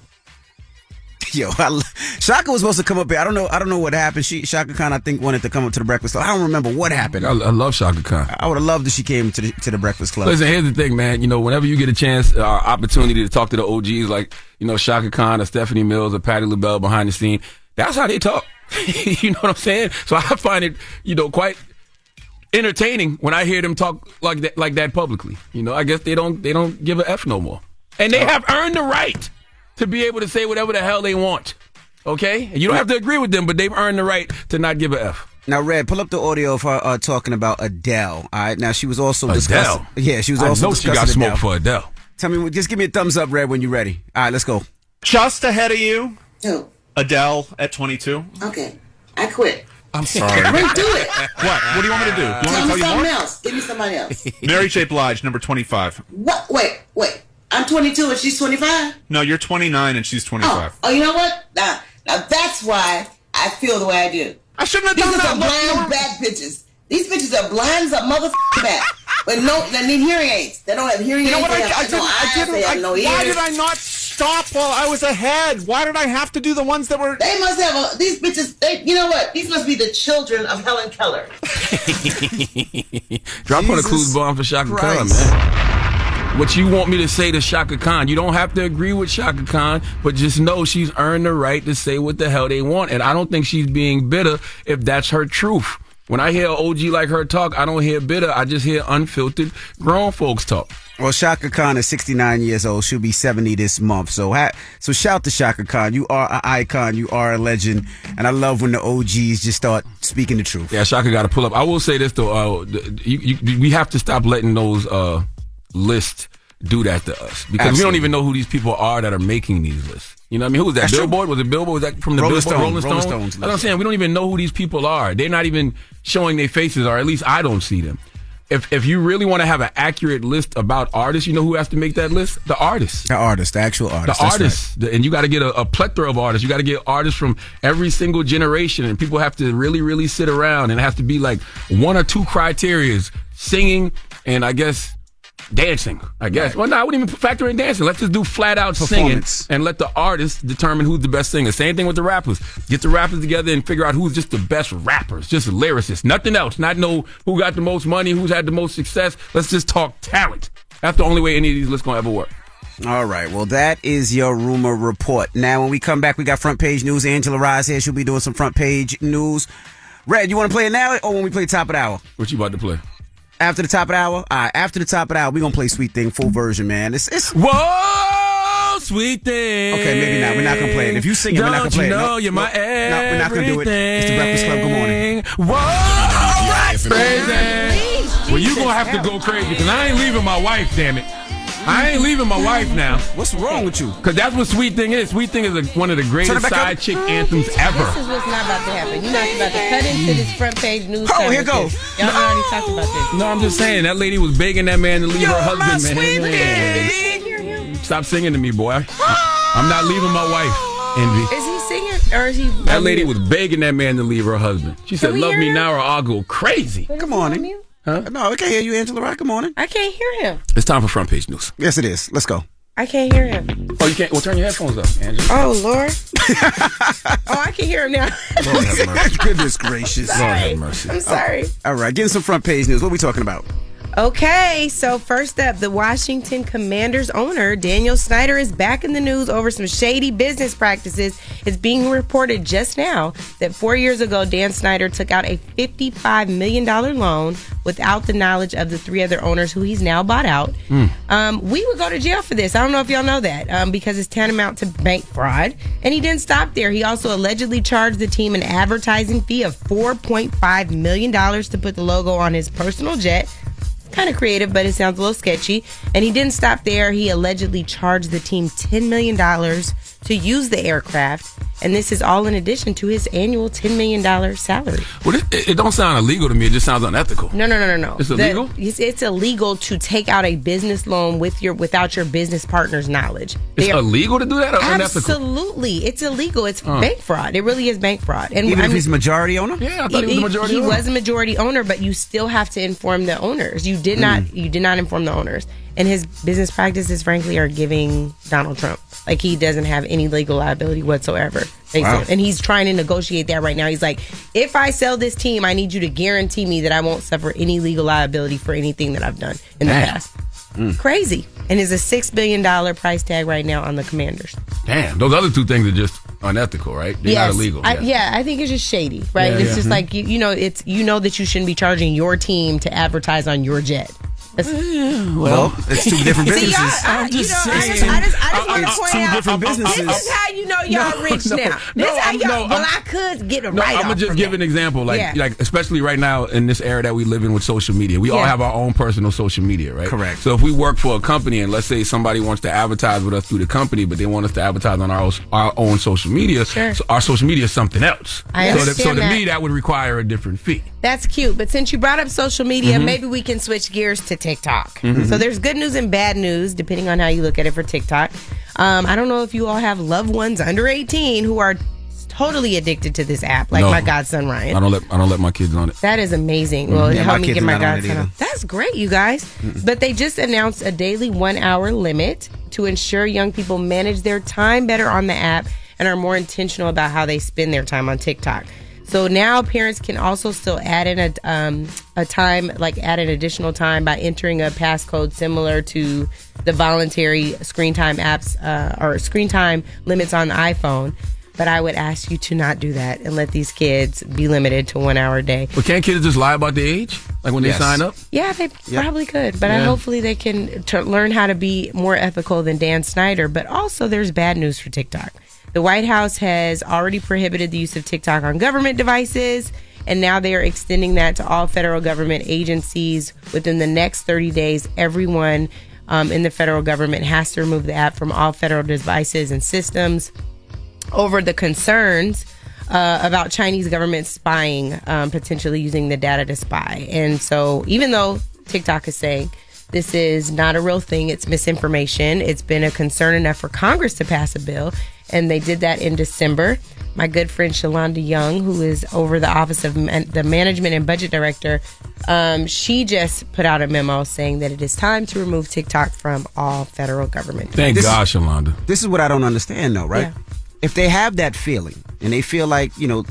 Yo, I, lo- Chaka was supposed to come up here. I don't know. I don't know what happened. She Chaka Khan, I think, wanted to come up to the Breakfast Club. I don't remember what happened. I, I love Chaka Khan. I would have loved if she came to the to the Breakfast Club. Listen, here's the thing, man. You know, whenever you get a chance, uh, opportunity to talk to the OGs like, you know, Chaka Khan or Stephanie Mills or Patti LaBelle behind the scene, that's how they talk. you know what I'm saying? So I find it, you know, quite entertaining when I hear them talk like that, like that publicly. You know, I guess they don't, they don't give a F no more. And they have earned the right to be able to say whatever the hell they want. Okay? And you don't have to agree with them, but they've earned the right to not give a F. Now, Red, pull up the audio of her uh, talking about Adele. All right. Now, she was also Adele? discussing. Yeah, she was also. I also know she got discussing smoke for Adele. Tell me, just give me a thumbs up, Red, when you're ready. All right, let's go. Just ahead of you, Who? Adele at 22. Okay. I quit. I'm sorry. Run through it. What? What do you want me to do? Do you want Tell me something else. Give me somebody else. Mary J. Blige, number 25. What? Wait, wait. I'm 22 and she's 25. No, you're 29 and she's 25. Oh, oh you know what? Now, now that's why I feel the way I do. I shouldn't have These done that. These are blind bad bitches. These bitches are blind as a motherfucking bat. But no, they need hearing aids. They don't have hearing You know what? I, They I have didn't. no I eyes. didn't. They have I- no ears. why did I not stop while I was ahead? Why did I have to do the ones that were? They must have a, these bitches. They, you know what? These must be the children of Helen Keller. Drop on a Jesus clues bomb for Chaka Khan, man. What you want me to say to Chaka Khan? You don't have to agree with Chaka Khan, but just know she's earned the right to say what the hell they want. And I don't think she's being bitter if that's her truth. When I hear OG like her talk, I don't hear bitter. I just hear unfiltered grown folks talk. Well, Chaka Khan is 69 years old. She'll be 70 this month. So, ha- so shout to Chaka Khan. You are an icon. You are a legend. And I love when the OGs just start speaking the truth. Yeah, Chaka got to pull up. I will say this though, uh, you, you, we have to stop letting those uh, lists do that to us because we don't even know who these people are that are making these lists. You know what I mean? Who was that? That's true. Billboard? Was it Billboard? Was that from the Rolling Billboard? Stone. Rolling Rolling Stone. Stones That's what I'm saying. We don't even know who these people are. They're not even showing their faces, or at least I don't see them. If if you really want to have an accurate list about artists, you know who has to make that list? The artists. The artist, the actual artist. The That's right. artists, The- and you got to get a, a plethora of artists. You got to get artists from every single generation, and people have to really, really sit around, and it has to be like one or two criterias: singing, and I guess dancing. I guess. Well, no, I wouldn't even factor in dancing. Let's just do flat out singing, and let the artists determine who's the best singer. Same thing with the rappers. Get the rappers together and figure out who's just the best rappers, just lyricists, nothing else. Not know who got the most money, who's had the most success. Let's just talk talent. That's the only way any of these lists gonna ever work. All right. Well, that is your rumor report. Now, when we come back, we got front page news. Angela Rye's here. She'll be doing some front page news. Red, you want to play it now or when we play top of the hour? What you about to play? After the top of the hour? All right. After the top of the hour, we're going to play Sweet Thing full version, man. It's, it's Whoa, sweet thing. Okay, maybe not. We're not gonna play it. If you sing it, we're not gonna Don't play you it. know No, you're no, my no, we're not gonna do it. It's the Breakfast Club. Good morning. Whoa, crazy. Well, you're gonna have to go crazy because I ain't leaving my wife. Damn it. I ain't leaving my wife now. What's wrong with you? Because that's what Sweet Thing is. Sweet Thing is a, one of the greatest it back up. side chick anthems ever. This is what's not about to happen. You're not about to cut into this front page news. Oh, here conference. goes. Y'all already talked about this. No, I'm just saying that lady was begging that man to leave her husband, man. Is Stop singing to me, boy. I'm not leaving my wife. Envy. Is he singing or is he? That lady was begging that man to leave her husband. She said, "Love me him? now, or I'll go crazy." Good morning. Huh? No, I can't hear you, Angela. Right? Good morning. I can't hear him. It's time for front page news. Yes, it is. Let's go. I can't hear him. Oh, you can't. Well, turn your headphones up, Angela. Oh Lord. oh, I can hear him now. Lord have mercy. Goodness gracious. Lord have mercy. I'm sorry. All right, getting some front page news. What are we talking about? Okay, so first up, the Washington Commanders owner, Daniel Snyder, is back in the news over some shady business practices. It's being reported just now that four years ago, Dan Snyder took out a $55 million loan without the knowledge of the three other owners who he's now bought out. Um, we would go to jail for this. I don't know if y'all know that um, because it's tantamount to bank fraud. And he didn't stop there. He also allegedly charged the team an advertising fee of $4.5 million to put the logo on his personal jet kind of creative, but it sounds a little sketchy. And he didn't stop there. He allegedly charged the team $10 million to use the aircraft. And this is all in addition to his annual $10 million salary. Well, it, it, it don't sound illegal to me. It just sounds unethical. No, no, no, no, no. It's The- illegal? it's, it's illegal to take out a business loan with your without your business partner's knowledge. It's They are- illegal to do that or unethical? Absolutely, it's illegal. It's Huh. bank fraud. It really is bank fraud. And Even I if mean- he's majority owner? Yeah, he, he was a majority owner, but you still have to inform the owners. You did Mm. not. You did not inform the owners, and his business practices, frankly, are giving Donald Trump like he doesn't have any legal liability whatsoever. Wow. And he's trying to negotiate that right now. He's like, if I sell this team, I need you to guarantee me that I won't suffer any legal liability for anything that I've done in the Damn. past. Crazy, and is a six billion dollar price tag right now on the Commanders. Damn, those other two things are just unethical, right? They're not illegal. I, yeah, I think it's just shady, right? Yeah, it's yeah. just Mhm. like you, you know, it's you know that you shouldn't be charging your team to advertise on your jet. Well, it's two different See, businesses. y'all, I, you know, I just, saying. I just, I just uh, want to uh, point two out. different uh, businesses. This is how you know y'all No, rich no, now. no, This how y'all. no, well, I'm- I could get a No, write I'm gonna just give an example, like Yeah. like especially right now in this era that we live in with social media. We all have our own personal social media, right? Correct. So if we work for a company and let's say somebody wants to advertise with us through the company, but they want us to advertise on our own, our own social media, Sure. so our social media is something else. I so, to, so to that. me, that would require a different fee. That's cute. But since you brought up social media, Mhm. maybe we can switch gears to TikTok. Mhm. So there's good news and bad news, depending on how you look at it for TikTok. Um, I don't know if you all have loved ones under 18 who are totally addicted to this app, like No. my godson Ryan. I don't let I don't let my kids on it. That is amazing. Well, Mhm. it Yeah, helped me get my not on it godson. on. That's great, you guys. But they just announced a daily one hour limit to ensure young people manage their time better on the app and are more intentional about how they spend their time on TikTok. So now parents can also still add in a um, a time, like add an additional time by entering a passcode similar to the voluntary screen time apps uh, or screen time limits on the iPhone. But I would ask you to not do that and let these kids be limited to one hour a day. But can't kids just lie about their age, like when Yes. they sign up? Yeah, they Yeah. probably could, but I Yeah. hopefully they can t- learn how to be more ethical than Dan Snyder. But also, there's bad news for TikTok. The White House has already prohibited the use of TikTok on government devices, and now they are extending that to all federal government agencies. Within the next 30 days, everyone um, in the federal government has to remove the app from all federal devices and systems over the concerns uh, about Chinese government spying, um, potentially using the data to spy. And so, even though TikTok is saying this is not a real thing, it's misinformation, it's been a concern enough for Congress to pass a bill, and they did that in December. My good friend Shalanda Young, who is over the Office of Man- the Management and Budget Director, um, she just put out a memo saying that it is time to remove TikTok from all federal government. Thank This- God, Shalanda. This is what I don't understand, though, right? If they have that feeling and they feel like, you know,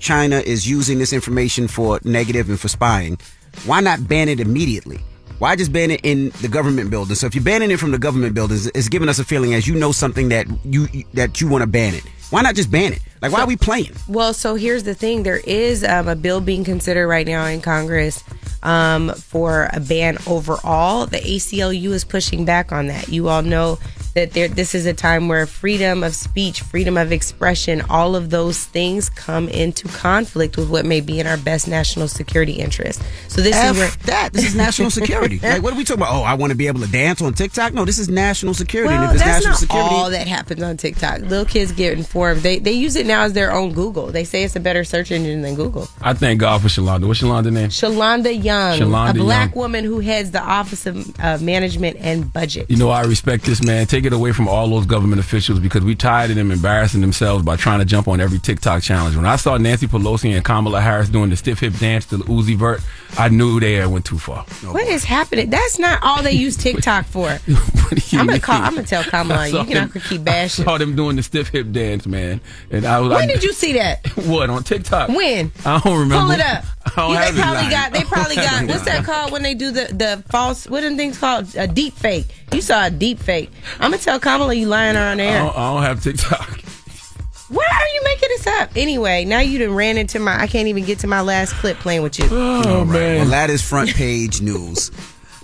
China is using this information for negative and for spying, why not ban it immediately? Why just ban it in the government building? So if you're banning it from the government buildings, it's giving us a feeling as you know something that you that you want to ban it. Why not just ban it? Like, why are we playing? Well, so here's the thing: there is um, a bill being considered right now in Congress um, for a ban overall. The ACLU is pushing back on that. You all know that there, this is a time where freedom of speech, freedom of expression, all of those things come into conflict with what may be in our best national security interest. So this F is where that. This is national security. like, what are we talking about? Oh, I want to be able to dance on TikTok. No, this is national security. Well, and if it's that's national not security, all that happens on TikTok. Little kids get informed. They they use it now as their own Google. They say it's a better search engine than Google. I thank God for Shalanda. What's Shalanda's name? Shalanda Young, Shalanda a black Young. woman who heads the Office of uh, Management and Budget. You know, I respect this man. Take it away from all those government officials because we tired of them embarrassing themselves by trying to jump on every TikTok challenge. When I saw Nancy Pelosi and Kamala Harris doing the stiff hip dance to the Uzi Vert, I knew they had went too far. what is happening? That's not all they use TikTok for. I'm gonna call. I'm gonna tell Kamala. You can them- keep I bashing. saw them doing the stiff hip dance, man. And I was. When I, did you see that? What on TikTok? When? I don't remember. Pull it up. Oh, I don't You- have they it. probably got. They probably got. What's that called when they do the the false? What are things called? A deep fake. You saw a deep fake. I'm gonna tell Kamala you lying on I air. don't, I don't have TikTok. Why are you making this up? Anyway, now you done ran into my. I can't even get to my last clip playing with you. Oh, man. Well, that is front page news.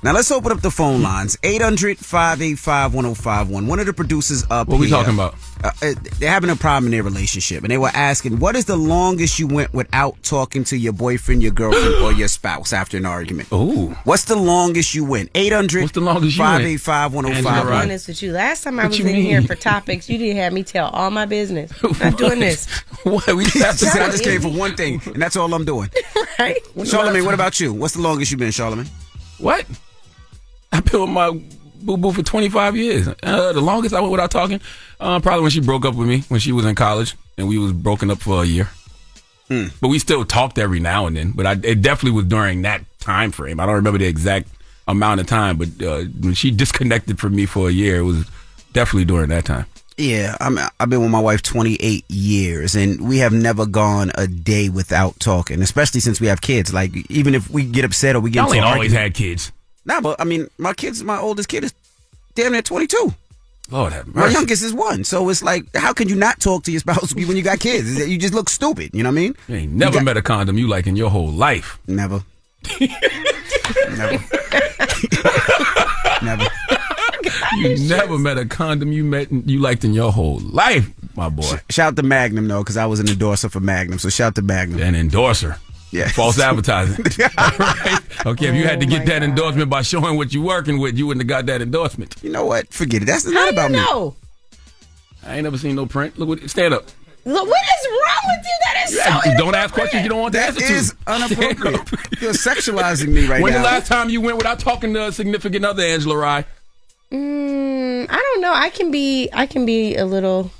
Now let's open up the phone lines. 800-585-1051. One of the producers up What are we here, talking about? Uh, uh, they're having a problem in their relationship, and they were asking, "What is the longest you went without talking to your boyfriend, your girlfriend, or your spouse after an argument?" Ooh. What's the longest you went? 800 What's the longest you went? 585 I'm doing this with you. Last time I What was you in here for topics, you didn't have me tell all my business. I'm not doing this. What? We just have to I just came for one thing, and that's all I'm doing. right? Charlemagne, what about you? What's the longest you've been, Charlemagne? What? I've been with my boo boo for 25 years. Uh, the longest I went without talking, uh, probably when she broke up with me when she was in college and we was broken up for a year. Hmm. But we still talked every now and then. But I, it definitely was during that time frame. I don't remember the exact amount of time, but uh, when she disconnected from me for a year, it was definitely during that time. Yeah, I'm, I've been with my wife 28 years, and we have never gone a day without talking, especially since we have kids. Like, even if we get upset or we get Y'all ain't always argument- had kids. Nah, but I mean, my kids, my oldest kid is damn near 22. Lord have mercy. My youngest is one. So it's like, how can you not talk to your spouse when you got kids? Is that- You just look stupid. You know what I mean? You ain't never met a condom you like in your whole life. Never. Never. Never. You never met a condom you met you liked in your whole life, my boy. Shout to Magnum though, because I was an endorser for Magnum. So shout to Magnum. An endorser. Yeah. False advertising. right? Okay, if you had to Oh get that endorsement by showing what you're working with, you wouldn't have got that endorsement. You know what? Forget it. That's How not you about me. know? I ain't never seen no print. Look what stand up. Look, what is wrong with you? That is so Yeah, don't ask questions you don't want to That answer to. is unappropriate. You're sexualizing me right now. when now. the last time you went without talking to a significant other, Angela Rye? Mm, I don't know. I can be. I can be a little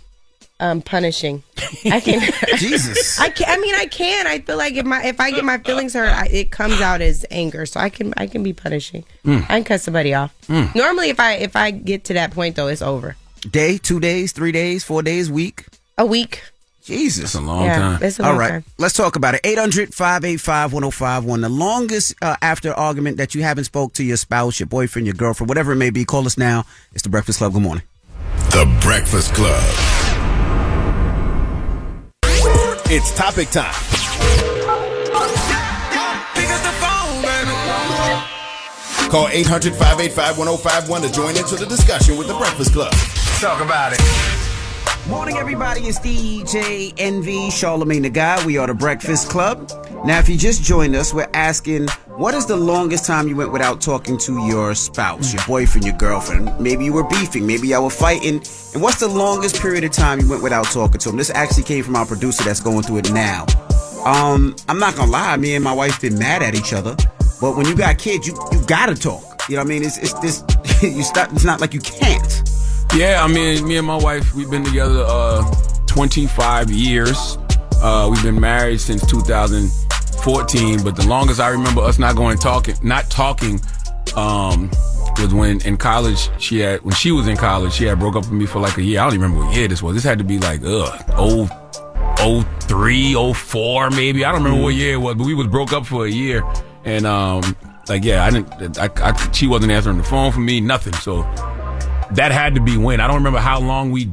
um, punishing. I can. Jesus. I can. I mean, I can. I feel like if my if I get my feelings hurt, I, it comes out as anger. So I can. I can be punishing. Mm. I can cut somebody off. Mm. Normally, if I if I get to that point though, it's over. Day, two days, three days, four days, week. A week. Jesus. That's a long Yeah, time. it's a All long right. time. Let's talk about it. 800 585 1051. The longest uh, after argument that you haven't spoke to your spouse, your boyfriend, your girlfriend, whatever it may be, call us now. It's The Breakfast Club. Good morning. The Breakfast Club. It's topic time. Call 800 585 1051 to join into the discussion with The Breakfast Club. Talk about it. Morning, everybody. It's DJ Envy, Charlemagne the Guy. We are the Breakfast Club. Now, if you just joined us, we're asking, what is the longest time you went without talking to your spouse, your boyfriend, your girlfriend? Maybe you were beefing, maybe y'all were fighting. And what's the longest period of time you went without talking to them? This actually came from our producer that's going through it now. Um, I'm not gonna lie, me and my wife been mad at each other, but when you got kids, you you gotta talk. You know what I mean? It's it's this you stop. It's not like you can't. Yeah, I mean, me and my wife, we've been together uh, 25 years. Uh, we've been married since 2014, but the longest I remember us not going talking, not talking, um, was when in college she had when she was in college she had broke up with me for like a year. I don't even remember what year this was. This had to be like ugh, oh, oh three, oh four maybe. I don't remember what year it was, but we was broke up for a year, and um, like yeah, I didn't. I, I she wasn't answering the phone for me, nothing. So that had to be when. I don't remember how long we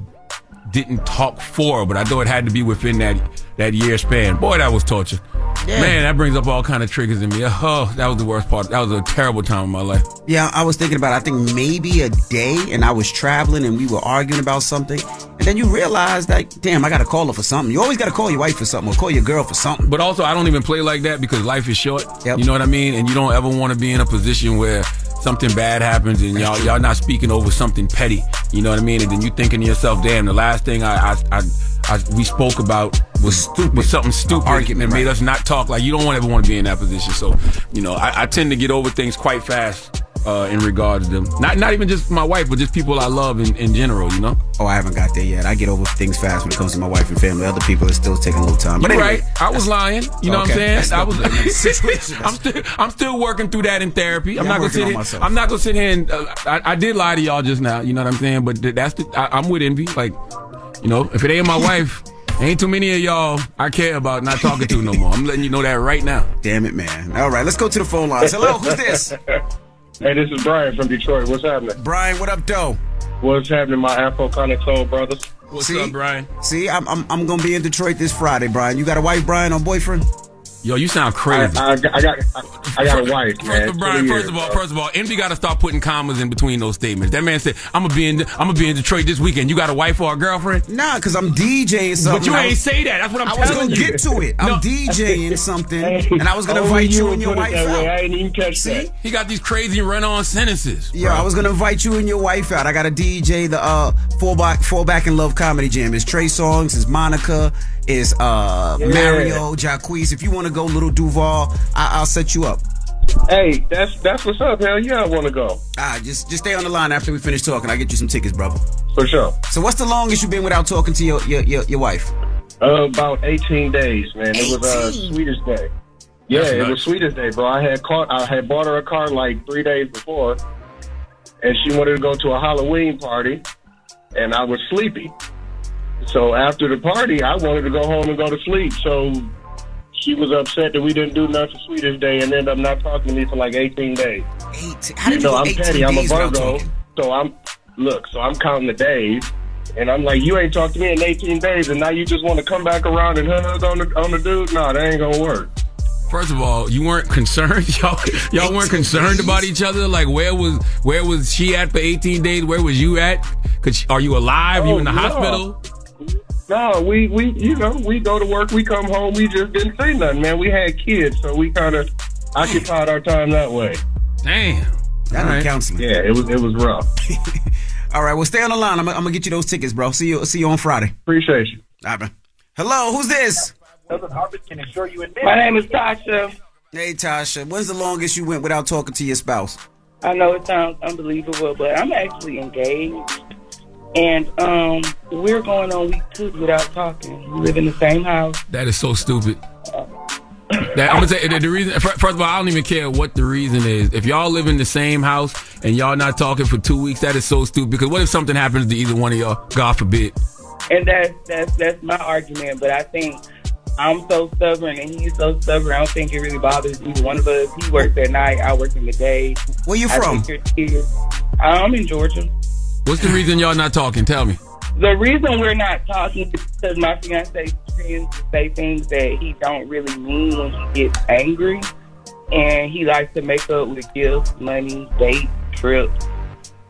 didn't talk for, but I know it had to be within that that year span. Boy, that was torture. Yeah. Man, that brings up all kind of triggers in me. Oh, that was the worst part. That was a terrible time in my life. Yeah, I was thinking about. I think maybe a day, and I was traveling, and we were arguing about something, and then you realize that, damn, I got to call her for something. You always got to call your wife for something, or call your girl for something. But also, I don't even play like that because life is short. You know what I mean? And you don't ever want to be in a position where something bad happens and y'all y'all not speaking over something petty. You know what I mean? And then you thinking to yourself, damn, the last thing I I, I, I we spoke about was stupid, was something stupid, argument, and made right. us not talk. Like you don't want ever want to be in that position. So, you know, I, I tend to get over things quite fast. Uh, in regards to them, not not even just my wife, but just people I love in, in general. You know. Oh, I haven't got there yet. I get over things fast when it comes to my wife and family. Other people, it's still taking a little time. But You're anyway, right. I was lying. You know Okay. what I'm saying? I was. I'm still. I'm still working through that in therapy. I'm Yeah, not I'm gonna sit here. myself. I'm not gonna sit here and. Uh, I, I did lie to y'all just now. You know what I'm saying? But th- that's the. I, I'm with Envy. Like, you know, if it ain't my wife, ain't too many of y'all I care about not talking to no more. I'm letting you know that right now. Damn it, man. All right, let's go to the phone lines. Hello, who's this? Hey, this is Brian from Detroit. What's happening? Brian, what up, though? What's happening, my Afro Connect Soul brothers? What's See? up, Brian? See, I'm, I'm I'm gonna be in Detroit this Friday, Brian. You got a wife, Brian, or boyfriend? Yo, you sound crazy. I, I, got- I got I, I got a wife, First, man. of, Brian, 20 first of all, bro. first of all, Envy got to start putting commas in between those statements. That man said, "I'm gonna be in, I'm gonna be in Detroit this weekend." You got a wife or a girlfriend? Nah, cause I'm DJing something. But you ain't say that. That's what I'm telling you. I was gonna you. get to it. I'm No. DJing something, and I was gonna Only invite you would and your put it wife that way. I out. ain't even catch See? that. He got these crazy run-on sentences. Yeah, bro. I was gonna invite you and your wife out. I got a DJ the uh fall back fall back in love comedy jam. It's Trey Songz, it's Monica, it's uh Yeah. Mario, Jacquees. If you want to go, Lil Duval, I- I'll set you up. Hey, that's that's what's up. Hell yeah, I want to go Ah, just just stay on the line after we finish talking. I'll get you some tickets, brother. for sure. So, what's the longest you've been without talking to your your your, your wife? Uh, about 18 days, man. It was uh, 18? sweetest day. Yeah, That's it nuts. was sweetest day, bro. I had caught, I had bought her a car like three days before, and she wanted to go to a Halloween party, and I was sleepy. So after the party, I wanted to go home and go to sleep. So she was upset that we didn't do nothing sweetest day, and ended up not talking to me for like 18 days. 18. How did you, know, I'm 18 petty. I'm a days without Virgo, so I'm look. So I'm counting the days, and I'm like, you ain't talked to me in 18 days, and now you just want to come back around and hug on the on the dude? Nah, that ain't gonna work. First of all, you weren't concerned. Y'all, y'all weren't concerned about each other. Like, where was where was she at for 18 days? Where was you at? Cause she- are you alive? you Oh, in the no. hospital? No, we we you know we go to work, we come home, we just didn't say nothing, man. We had kids, so we kind of occupied our time that way. Damn. That All right. counseling. Yeah, it was it was rough. All right, well, stay on the line. I'm, I'm gonna get you those tickets, bro. See you. See you on Friday. Appreciate you. All right, man. Hello, who's this? can assure you in My name is Tasha. Hey, Tasha. When's the longest you went without talking to your spouse? I know it sounds unbelievable, but I'm actually engaged. And um, we're going on week two without talking. We live in the same house. That is so stupid. That, I'm gonna say the, the reason. First of all, I don't even care what the reason is. If y'all live in the same house and y'all not talking for two weeks, that is so stupid. Because what if something happens to either one of y'all? God forbid. And that's that's that's my argument. But I think I'm so stubborn and he's so stubborn. I don't think it really bothers either one of us. He works at night. I work in the day. Where you I from? take care of kids. I'm in Georgia. What's the reason y'all not talking? Tell me. The reason we're not talking is because my fiance tends to say things that he don't really mean when he gets angry, and he likes to make up with gifts, money, dates, trips.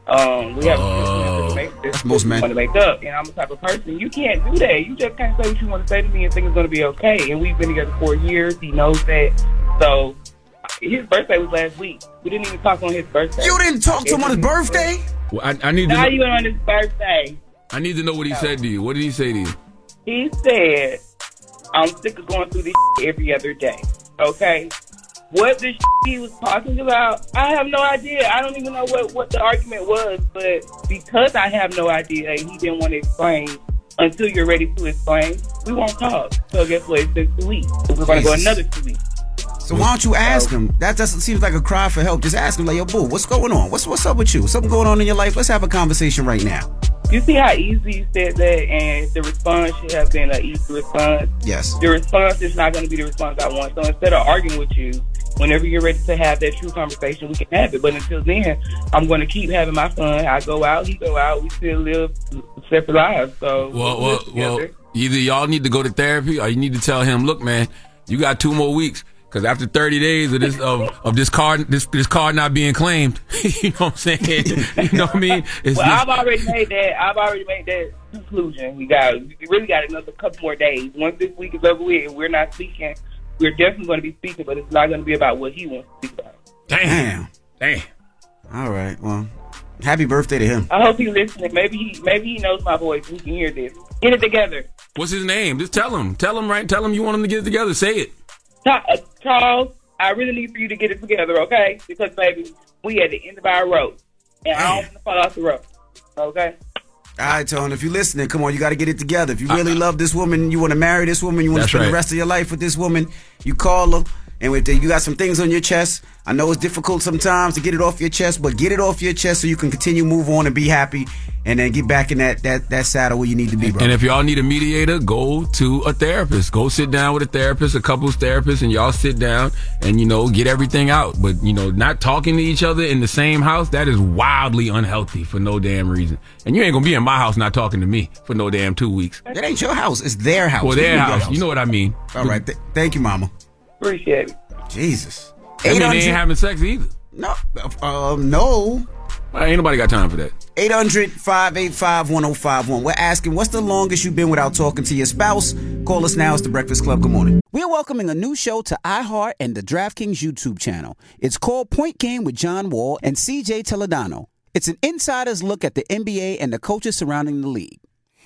Um, we have Oh. to make this most men. want to make up, and I'm the type of person you can't do that. You just can't say what you want to say to me and think it's going to be okay. And we've been together for years. He knows that. So his birthday was last week. We didn't even talk on his birthday. You didn't talk to him on his birthday? Well, I, I need to. Not Know, even on his birthday. I need to know what he said to you. What did he say to you? He said, I'm sick of going through this every other day. Okay? What the he was talking about, I have no idea. I don't even know what, what the argument was, but because I have no idea and he didn't want to explain until you're ready to explain, we won't talk. So guess what? It's been two weeks. We're going to go another two weeks. So why don't you ask him? That doesn't seem like a cry for help. Just ask him, like, yo, boo, what's going on? What's what's up with you? Something going on in your life? Let's have a conversation right now. You see how easy you said that, and the response should have been an easy response. Yes. The response is not going to be the response I want. So instead of arguing with you, whenever you're ready to have that true conversation, we can have it. But until then, I'm going to keep having my fun. I go out, he go out. We still live separate lives. So Well, well, well. Either y'all need to go to therapy, or you need to tell him, look, man, you got two more weeks. Because after 30 days of this of, of this card this this card not being claimed, you know what I'm saying? You know what I mean? It's well, just- I've already made that. I've already made that conclusion. We got, we really got another couple more days. Once this week is over with, and we're not speaking. We're definitely going to be speaking, but it's not going to be about what he wants to speak about. Damn. Damn. All right. Well, happy birthday to him. I hope he's listening. Maybe he, maybe he knows my voice. and He can hear this. Get it together, What's his name? Just tell him. Tell him right. Tell him you want him to get it together. Say it. Ta- uh, Charles. I really need for you to get it together, okay? Because baby, we at the end of our road, and I don't want to fall off the road. Okay. All right, Tone, if you're listening, come on, you got to get it together. If you really love this woman, you want to marry this woman, you want to spend right. the rest of your life with this woman, you call her. And with the, you got some things on your chest. I know it's difficult sometimes to get it off your chest, but get it off your chest so you can continue move on and be happy, and then get back in that that that saddle where you need to be, bro. And if y'all need a mediator, go to a therapist. Go sit down with a therapist, a couples therapist, and y'all sit down and you know get everything out. But you know, not talking to each other in the same house that is wildly unhealthy for no damn reason. And you ain't gonna be in my house not talking to me for no damn two weeks. That ain't your house. It's their house. Well, you their mean your house. You know what I mean. All right. Th- thank you, Mama. Appreciate it. Jesus. I mean, they 800 ain't having sex either. No. Um, no. Ain't nobody got time for that. 800 585 1051. We're asking, what's the longest you've been without talking to your spouse? Call us now. It's The Breakfast Club. Good morning. We're welcoming a new show to iHeart and the DraftKings YouTube channel. It's called Point Game with John Wall and CJ Toledano. It's an insider's look at the NBA and the coaches surrounding the league.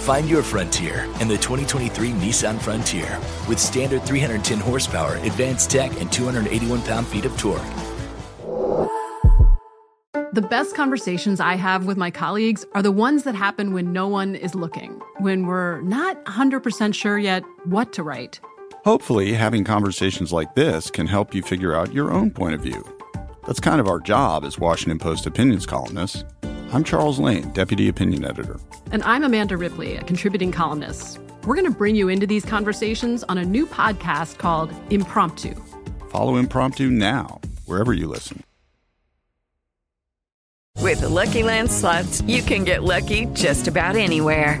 Find your frontier in the 2023 Nissan Frontier with standard 310 horsepower, advanced tech, and 281 pound feet of torque. The best conversations I have with my colleagues are the ones that happen when no one is looking, when we're not 100% sure yet what to write. Hopefully, having conversations like this can help you figure out your own point of view. That's kind of our job as Washington Post opinions columnists. I'm Charles Lane, Deputy Opinion Editor. And I'm Amanda Ripley, a contributing columnist. We're going to bring you into these conversations on a new podcast called Impromptu. Follow Impromptu now, wherever you listen. With the Lucky Land slots, you can get lucky just about anywhere.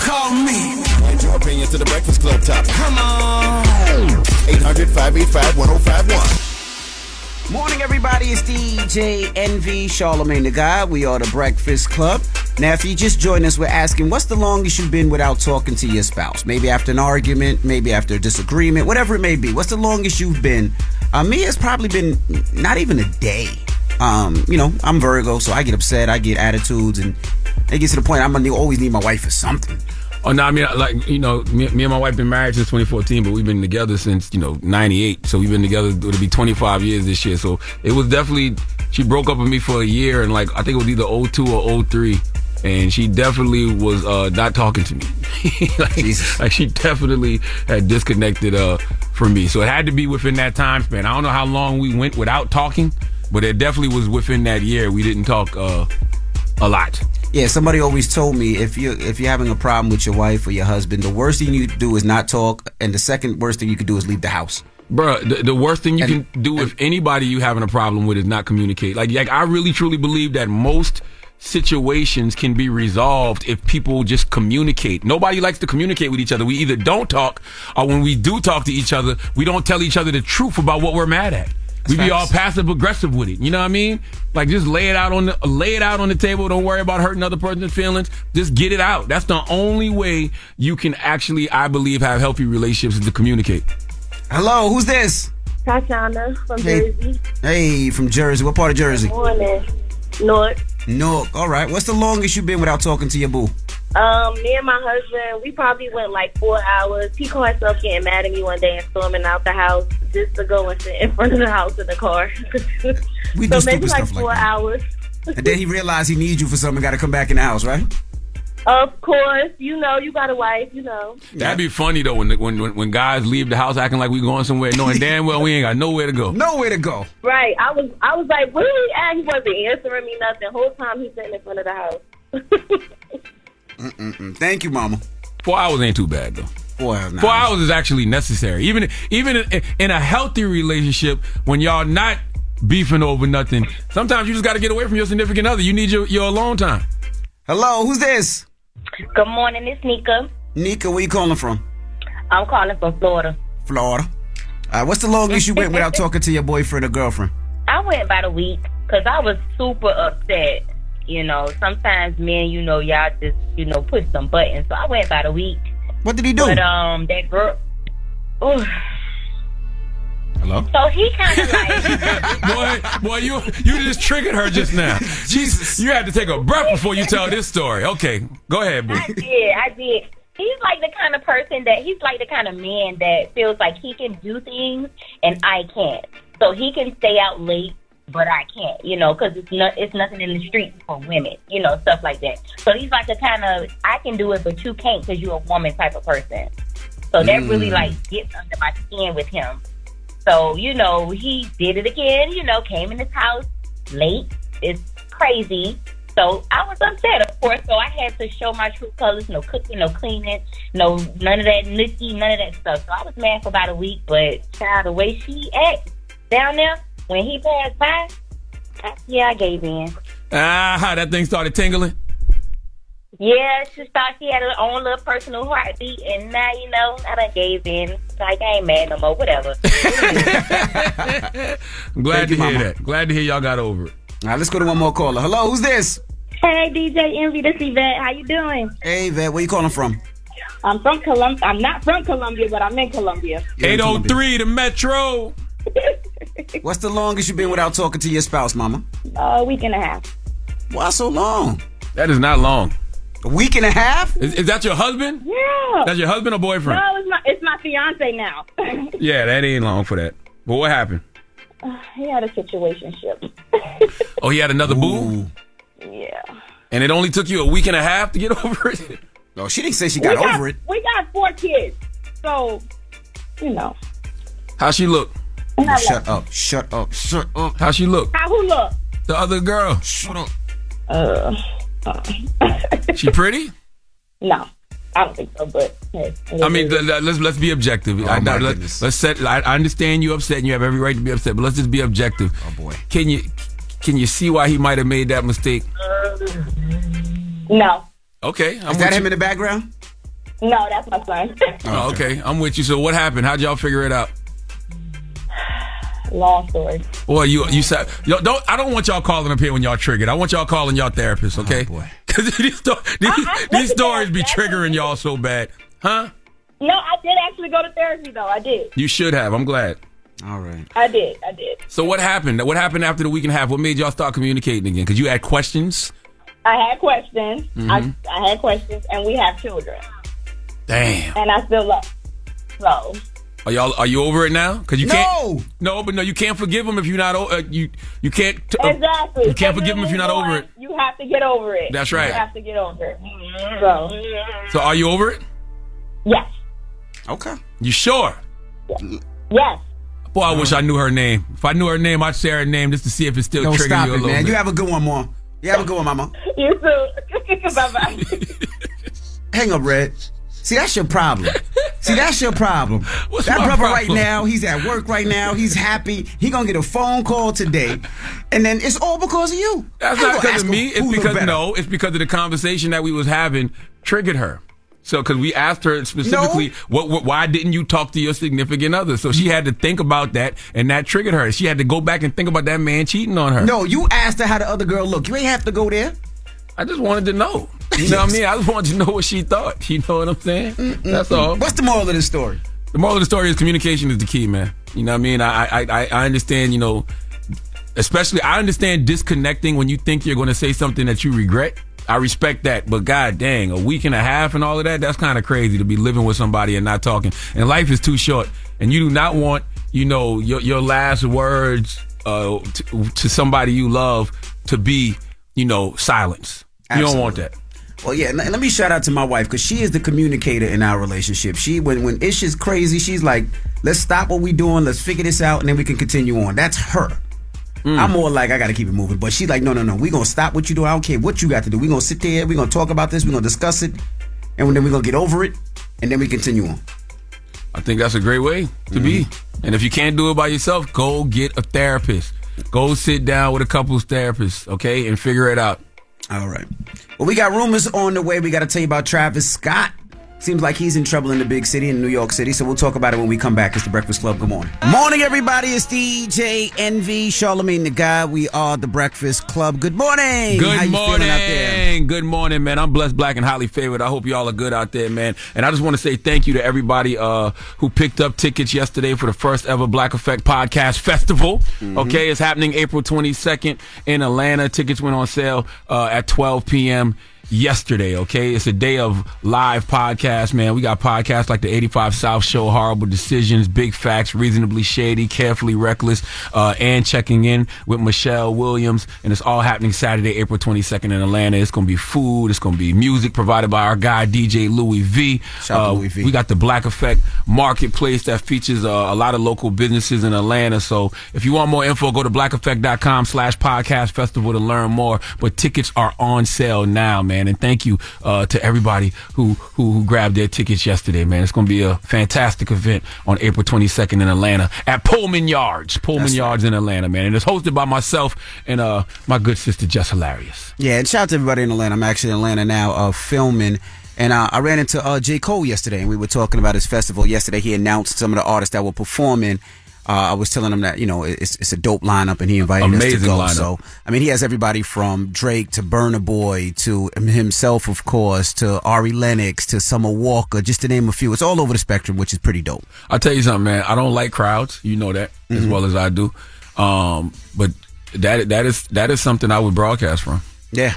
Call me. Add your opinion to the Breakfast Club top. Come on. 800 585 1051. Morning, everybody. It's DJ Envy Charlemagne the Guy. We are the Breakfast Club. Now, if you just joined us, we're asking, what's the longest you've been without talking to your spouse? Maybe after an argument, maybe after a disagreement, whatever it may be. What's the longest you've been? Uh, me, it's probably been not even a day. Um, you know, I'm Virgo, so I get upset, I get attitudes, and it gets to the point I'm gonna always need my wife for something. Oh no, I mean like you know, me, me and my wife been married since 2014, but we've been together since you know '98. So we've been together. It'll be 25 years this year. So it was definitely she broke up with me for a year, and like I think it was either 02 or 03. And she definitely was uh, not talking to me. like, like she definitely had disconnected uh, from me. So it had to be within that time span. I don't know how long we went without talking, but it definitely was within that year. We didn't talk uh, a lot. Yeah, somebody always told me if you if you're having a problem with your wife or your husband, the worst thing you do is not talk, and the second worst thing you can do is leave the house. Bruh, the, the worst thing you can do with anybody you having a problem with is not communicate. Like, like I really truly believe that most situations can be resolved if people just communicate. Nobody likes to communicate with each other. We either don't talk, or when we do talk to each other, we don't tell each other the truth about what we're mad at. We be all passive aggressive with it. You know what I mean? Like just lay it out on the lay it out on the table. Don't worry about hurting other person's feelings. Just get it out. That's the only way you can actually, I believe, have healthy relationships is to communicate. Hello, who's this? Tatiana from Hey. Jersey. Hey, from Jersey. What part of Jersey? Morning. North. Newark. All right. What's the longest you've been without talking to your boo? Um, me and my husband, we probably went like four hours. He caught himself getting mad at me one day and storming out the house just to go and sit in front of the house in the car. We so do maybe stupid like stuff like four that. hours. And then he realized he needs you for something. Got to come back in the house, right? Of course, you know you got a wife, you know. That'd be funny though when, when when when guys leave the house acting like we going somewhere, knowing damn well we ain't got nowhere to go. Nowhere to go. Right. I was I was like, where he at? He wasn't answering me nothing. The whole time he's sitting in front of the house. Mm-mm-mm. Thank you, Mama. Four hours ain't too bad though. Four hours. Four hours is actually necessary. Even even in, in a healthy relationship, when y'all not beefing over nothing, sometimes you just got to get away from your significant other. You need your, your alone time. Hello, who's this? Good morning, it's Nika. Nika, where you calling from? I'm calling from Florida. Florida. Uh, what's the longest you went without talking to your boyfriend or girlfriend? I went about a week because I was super upset. You know, sometimes men, you know, y'all just, you know, push some buttons. So I went about a week. What did he do? But um, that girl. Ooh. Hello? So he kind of like. boy, boy, you you just triggered her just now. Jesus, you had to take a breath before you tell this story. Okay, go ahead, boo. I did, I did. He's like the kind of person that he's like the kind of man that feels like he can do things and I can't. So he can stay out late, but I can't, you know, because it's not it's nothing in the streets for women, you know, stuff like that. So he's like the kind of I can do it, but you can't because you're a woman type of person. So that really Mm. like gets under my skin with him. So you know he did it again. You know, came in his house late. It's crazy. So I was upset, of course. So I had to show my true colors. No cooking, no cleaning, no none of that nookie, none of that stuff. So I was mad for about a week. But child, the way she acts down there when he passed by, yeah, I gave in. Ah, that thing started tingling. Yeah, she thought she had her own little personal heartbeat, and now you know I done gave in. Like I ain't mad no more. Whatever. I'm glad Thank to you, hear Mama. that. Glad to hear y'all got over it. All right, let's go to one more caller. Hello, who's this? Hey, DJ Envy, this Yvette. How you doing? Hey, Yvette, where you calling from? I'm from Columbia. I'm not from Columbia, but I'm in Columbia. 803, the Metro. What's the longest you've been without talking to your spouse, Mama? A week and a half. Why so long? That is not long. A week and a half? Is, is that your husband? Yeah. That's your husband or boyfriend? No, it's my it's my fiance now. Yeah, that ain't long for that. But what happened? Uh, he had a situationship. Oh, he had another boo? Yeah. And it only took you a week and a half to get over it? No, she didn't say she we got, over it. We got four kids, so you know. How she look? Shut up. Shut up. Shut up. How she look? How who look? The other girl. Shut up. Uh, uh, She pretty? no, I don't think so. But hey, I mean, th- th- let's let's be objective. I, Oh, my let, goodness. us set. I, I understand you upset, and you have every right to be upset. But let's just be objective. Oh boy. Can you can you see why he might have made that mistake? no, Okay, I'm Is that with him you. in the background? no, that's my son. Oh, okay, I'm with you. So what happened? How'd y'all figure it out? Long story. Boy, you you said yo, don't. I don't want y'all calling up here when y'all triggered. I want y'all calling y'all therapists. Okay? boy. Because these, sto- these, these stories be triggering y'all so bad, huh? No, I did actually go to therapy though. I did. You should have. I'm glad. All right. I did. I did. So what happened? What happened after the week and a half? What made y'all start communicating again? Because you had questions. I had questions. Mhm. I, I had questions, and we have children, Damn. and I still love. So Are y'all are you over it now? Because you No! can't. No, but no, you can't forgive him if you're not. o- Uh, you you can't. t- uh, exactly, You can't forgive him if you're not over it. You have to get over it. That's right. You have to get over it. So So are you over it? yes, Okay. You sure? yes. Boy, I wish I knew her name. If I knew her name, I'd say her name just to see if it's still No, triggering stop you a it, little man. bit. You have a good one, Mom. You have a good one, Mama. You too. bye bye. Hang up, Red. See, that's your problem. See, that's your problem. What's that brother problem? right now, he's at work right now. He's happy. He gonna get a phone call today, and then it's all because of you. That's not because of me. It's because no, it's because of the conversation that we was having triggered her. So, because we asked her specifically, what, what, why didn't you talk to your significant other? So she had to think about that, and that triggered her. She had to go back and think about that man cheating on her. No, you asked her how the other girl look. You ain't have to go there. I just wanted to know. You know what I mean? I just wanted to know what she thought. You know what I'm saying? That's all. What's the moral of the story? The moral of the story is communication is the key, man. You know what I mean? I I I, I understand. You know, especially I understand disconnecting when you think you're going to say something that you regret. I respect that, but god dang, a week and a half and all of that, that's kind of crazy to be living with somebody and not talking. And life is too short. And you do not want, you know, your your last words uh, to, to somebody you love to be, you know, silence. You don't want that. Well, yeah, let me shout out to my wife because she is the communicator in our relationship. She, when when ish is crazy, she's like, "Let's stop what we doing. Let's figure this out, and then we can continue on." That's her. Hmm. I'm more like I got to keep it moving, but she's like, "No, no, no. We're gonna stop what you do. I don't care what you got to do. We're gonna sit there. We're gonna talk about this. We're gonna discuss it, and then we're gonna get over it, and then we continue on." I think that's a great way to be. Mm-hmm. And if you can't do it by yourself, go get a therapist. Go sit down with a couples therapist, okay, and figure it out. All right. Well, we got rumors on the way. We got to tell you about Travis Scott. Seems like he's in trouble in the big city in New York City, so we'll talk about it when we come back. It's the Breakfast Club. Good morning. Morning, everybody. It's DJ Envy, Charlemagne the Guy. We are the Breakfast Club. Good morning. Good How out there? morning. Good morning, man. I'm blessed, black, and highly favored. I hope y'all are good out there, man. And I just want to say thank you to everybody uh, who picked up tickets yesterday for the first ever Black Effect Podcast Festival. Mm-hmm. Okay, it's happening April 22nd in Atlanta. Tickets went on sale uh, at 12 p.m. Yesterday, okay, it's a day of live podcast, man. We got podcasts like the 85 South Show, Horrible Decisions, Big Facts, Reasonably Shady, Carefully Reckless, uh, and checking in with Michelle Williams, and it's all happening Saturday, April 22nd in Atlanta. It's gonna be food, it's gonna be music provided by our guy DJ Louis V. Uh, Louis V. We got the Black Effect Marketplace that features uh, a lot of local businesses in Atlanta. So if you want more info, go to blackeffect.com slash podcast festival to learn more. But tickets are on sale now, man. And thank you uh, to everybody who, who who grabbed their tickets yesterday, man. It's going to be a fantastic event on April 22nd in Atlanta at Pullman Yards. Pullman That's Yards in Atlanta, man. And it's hosted by myself and uh, my good sister Jess Hilarious. Yeah, and shout out to everybody in Atlanta. I'm actually in Atlanta now, uh, filming. And uh, I ran into uh, J. Cole yesterday, and we were talking about his festival. Yesterday, he announced some of the artists that were performing. Uh, I was telling him that you know it's, it's a dope lineup, and he invited us to go. lineup. So I mean, he has everybody from Drake to Burna Boy to himself, of course, to Ari Lennox to Summer Walker, just to name a few. It's all over the spectrum, which is pretty dope. I'll tell you something, man. I don't like crowds. You know that as Mhm. well as I do. Um, but that that is that is something I would broadcast from. Yeah.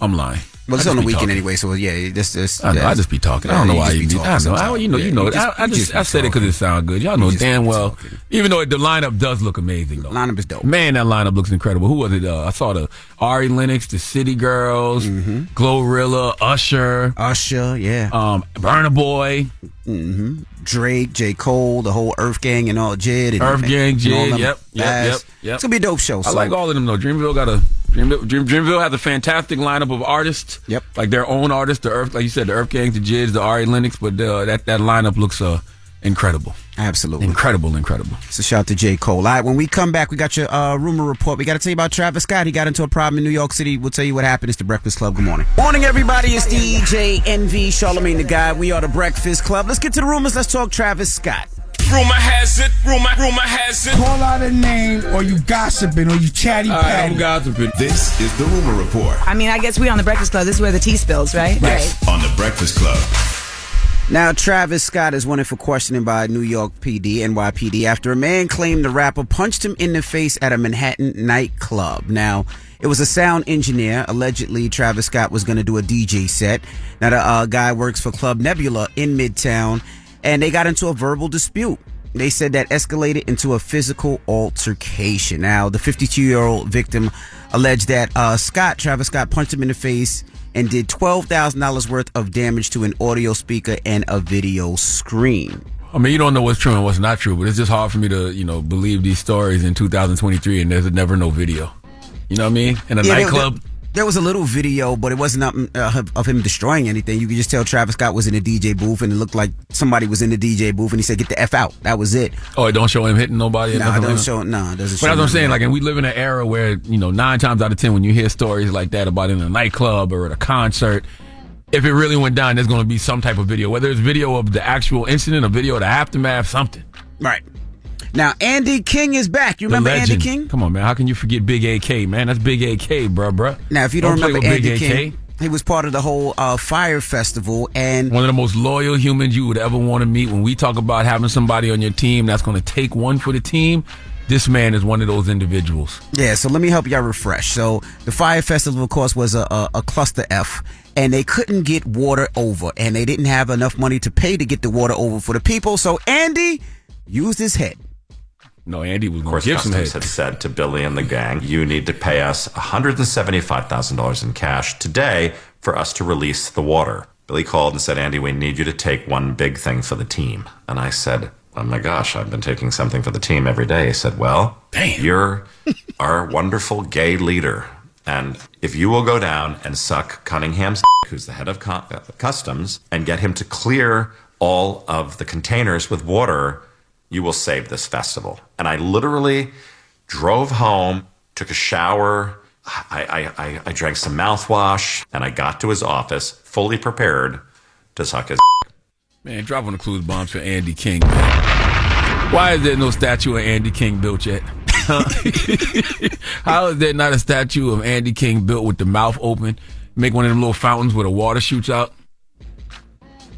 I'm lying. Well, it's on the weekend talking. anyway, so yeah, this. I know. I just be talking. I don't know why you. Be, I know. I, you know. You know. I, I just. I said it because it sounded good. Y'all know damn well. Even though the lineup does look amazing, though. Lineup is dope. Man, that lineup looks incredible. Who was it? Uh, I saw the Ari Lennox, the City Girls, GloRilla, Usher, Usher, yeah, um, Burna Boy, hmm Drake, J. Cole, the whole EarthGang, and all JID, and EarthGang, and JID. Yep, yep, yep, yep. It's gonna be a dope show. I like all of them though. Dreamville got a Dreamville, Dream, Dreamville has a fantastic lineup of artists. Yep. Like their own artists, the Earth, like you said, the EarthGang, the JIDs, the Ari Lennox, but uh, that that lineup looks uh incredible. Absolutely. Incredible, incredible. So shout out to J. Cole. All right, when we come back, we got your uh, rumor report. We got to tell you about Travis Scott. He got into a problem in New York City. We'll tell you what happened. It's the Breakfast Club. Good morning. Morning, everybody. It's DJ Envy, Charlemagne the Guy. We are the Breakfast Club. Let's get to the rumors. Let's talk Travis Scott. Rumor has it, rumor, rumor has it. Call out a name, or you gossiping, or you chatty patty. gossiping. This is the Rumor Report I mean, I guess we on the Breakfast Club. This is where the tea spills, right? on the Breakfast Club. Now, Travis Scott is wanted for questioning by New York PD, NYPD, after a man claimed the rapper punched him in the face at a Manhattan nightclub. Now, it was a sound engineer. Allegedly, Travis Scott was going to do a DJ set. Now, the uh, guy works for Club Nebula in Midtown, and they got into a verbal dispute. They said that escalated into a physical altercation. Now, the 52 year old victim alleged that uh, Scott, Travis Scott, punched him in the face and did $12,000 worth of damage to an audio speaker and a video screen. I mean, you don't know what's true and what's not true, but it's just hard for me to, you know, believe these stories in 2023 and there's never no video. You know what I mean? In a Yeah, nightclub. There, there was a little video, but it wasn't uh, of him destroying anything. You could just tell Travis Scott was in a DJ booth, and it looked like somebody was in the DJ booth, and he said, "Get the f out." That was it. Oh, it don't show him hitting nobody. No, Nah, don't like show. Nah, it doesn't. But show that's what I'm saying. Like, and we live in an era where you know nine times out of ten, when you hear stories like that about in a nightclub or at a concert, if it really went down, there's going to be some type of video, whether it's video of the actual incident, a video of the aftermath, something. Right. Now, Andy King is back. You remember Andy. King? Come on, man. How can you forget Big AK, man? That's Big AK, bro, bro. Now, if you don't, play remember with Big Andy AK. King, he was part of the whole uh, Fyre Festival, and One of the most loyal humans you would ever want to meet. When we talk about having somebody on your team that's going to take one for the team, this man is one of those individuals. Yeah, so let me help y'all refresh. So the Fyre Festival, of course, was a, a, a cluster F, and they couldn't get water over, and they didn't have enough money to pay to get the water over for the people. So Andy used his head. No, Andy was Of course, give some Customs head. had said to Billy and the gang, you need to pay us $175,000 in cash today for us to release the water. Billy called and said, Andy, we need you to take one big thing for the team. And I said, Oh my gosh, I've been taking something for the team every day. He said, Well, you're our wonderful gay leader. And if you will go down and suck Cunningham's, who's the head of uh, customs, and get him to clear all of the containers with water, you will save this festival. And I literally drove home, took a shower, I, I, I, I drank some mouthwash, and I got to his office fully prepared to suck his. Man, drop on the clues bombs for Andy King, man. Why is there no statue of Andy King built yet? How is there not a statue of Andy King built with the mouth open? Make one of them little fountains where the water shoots out?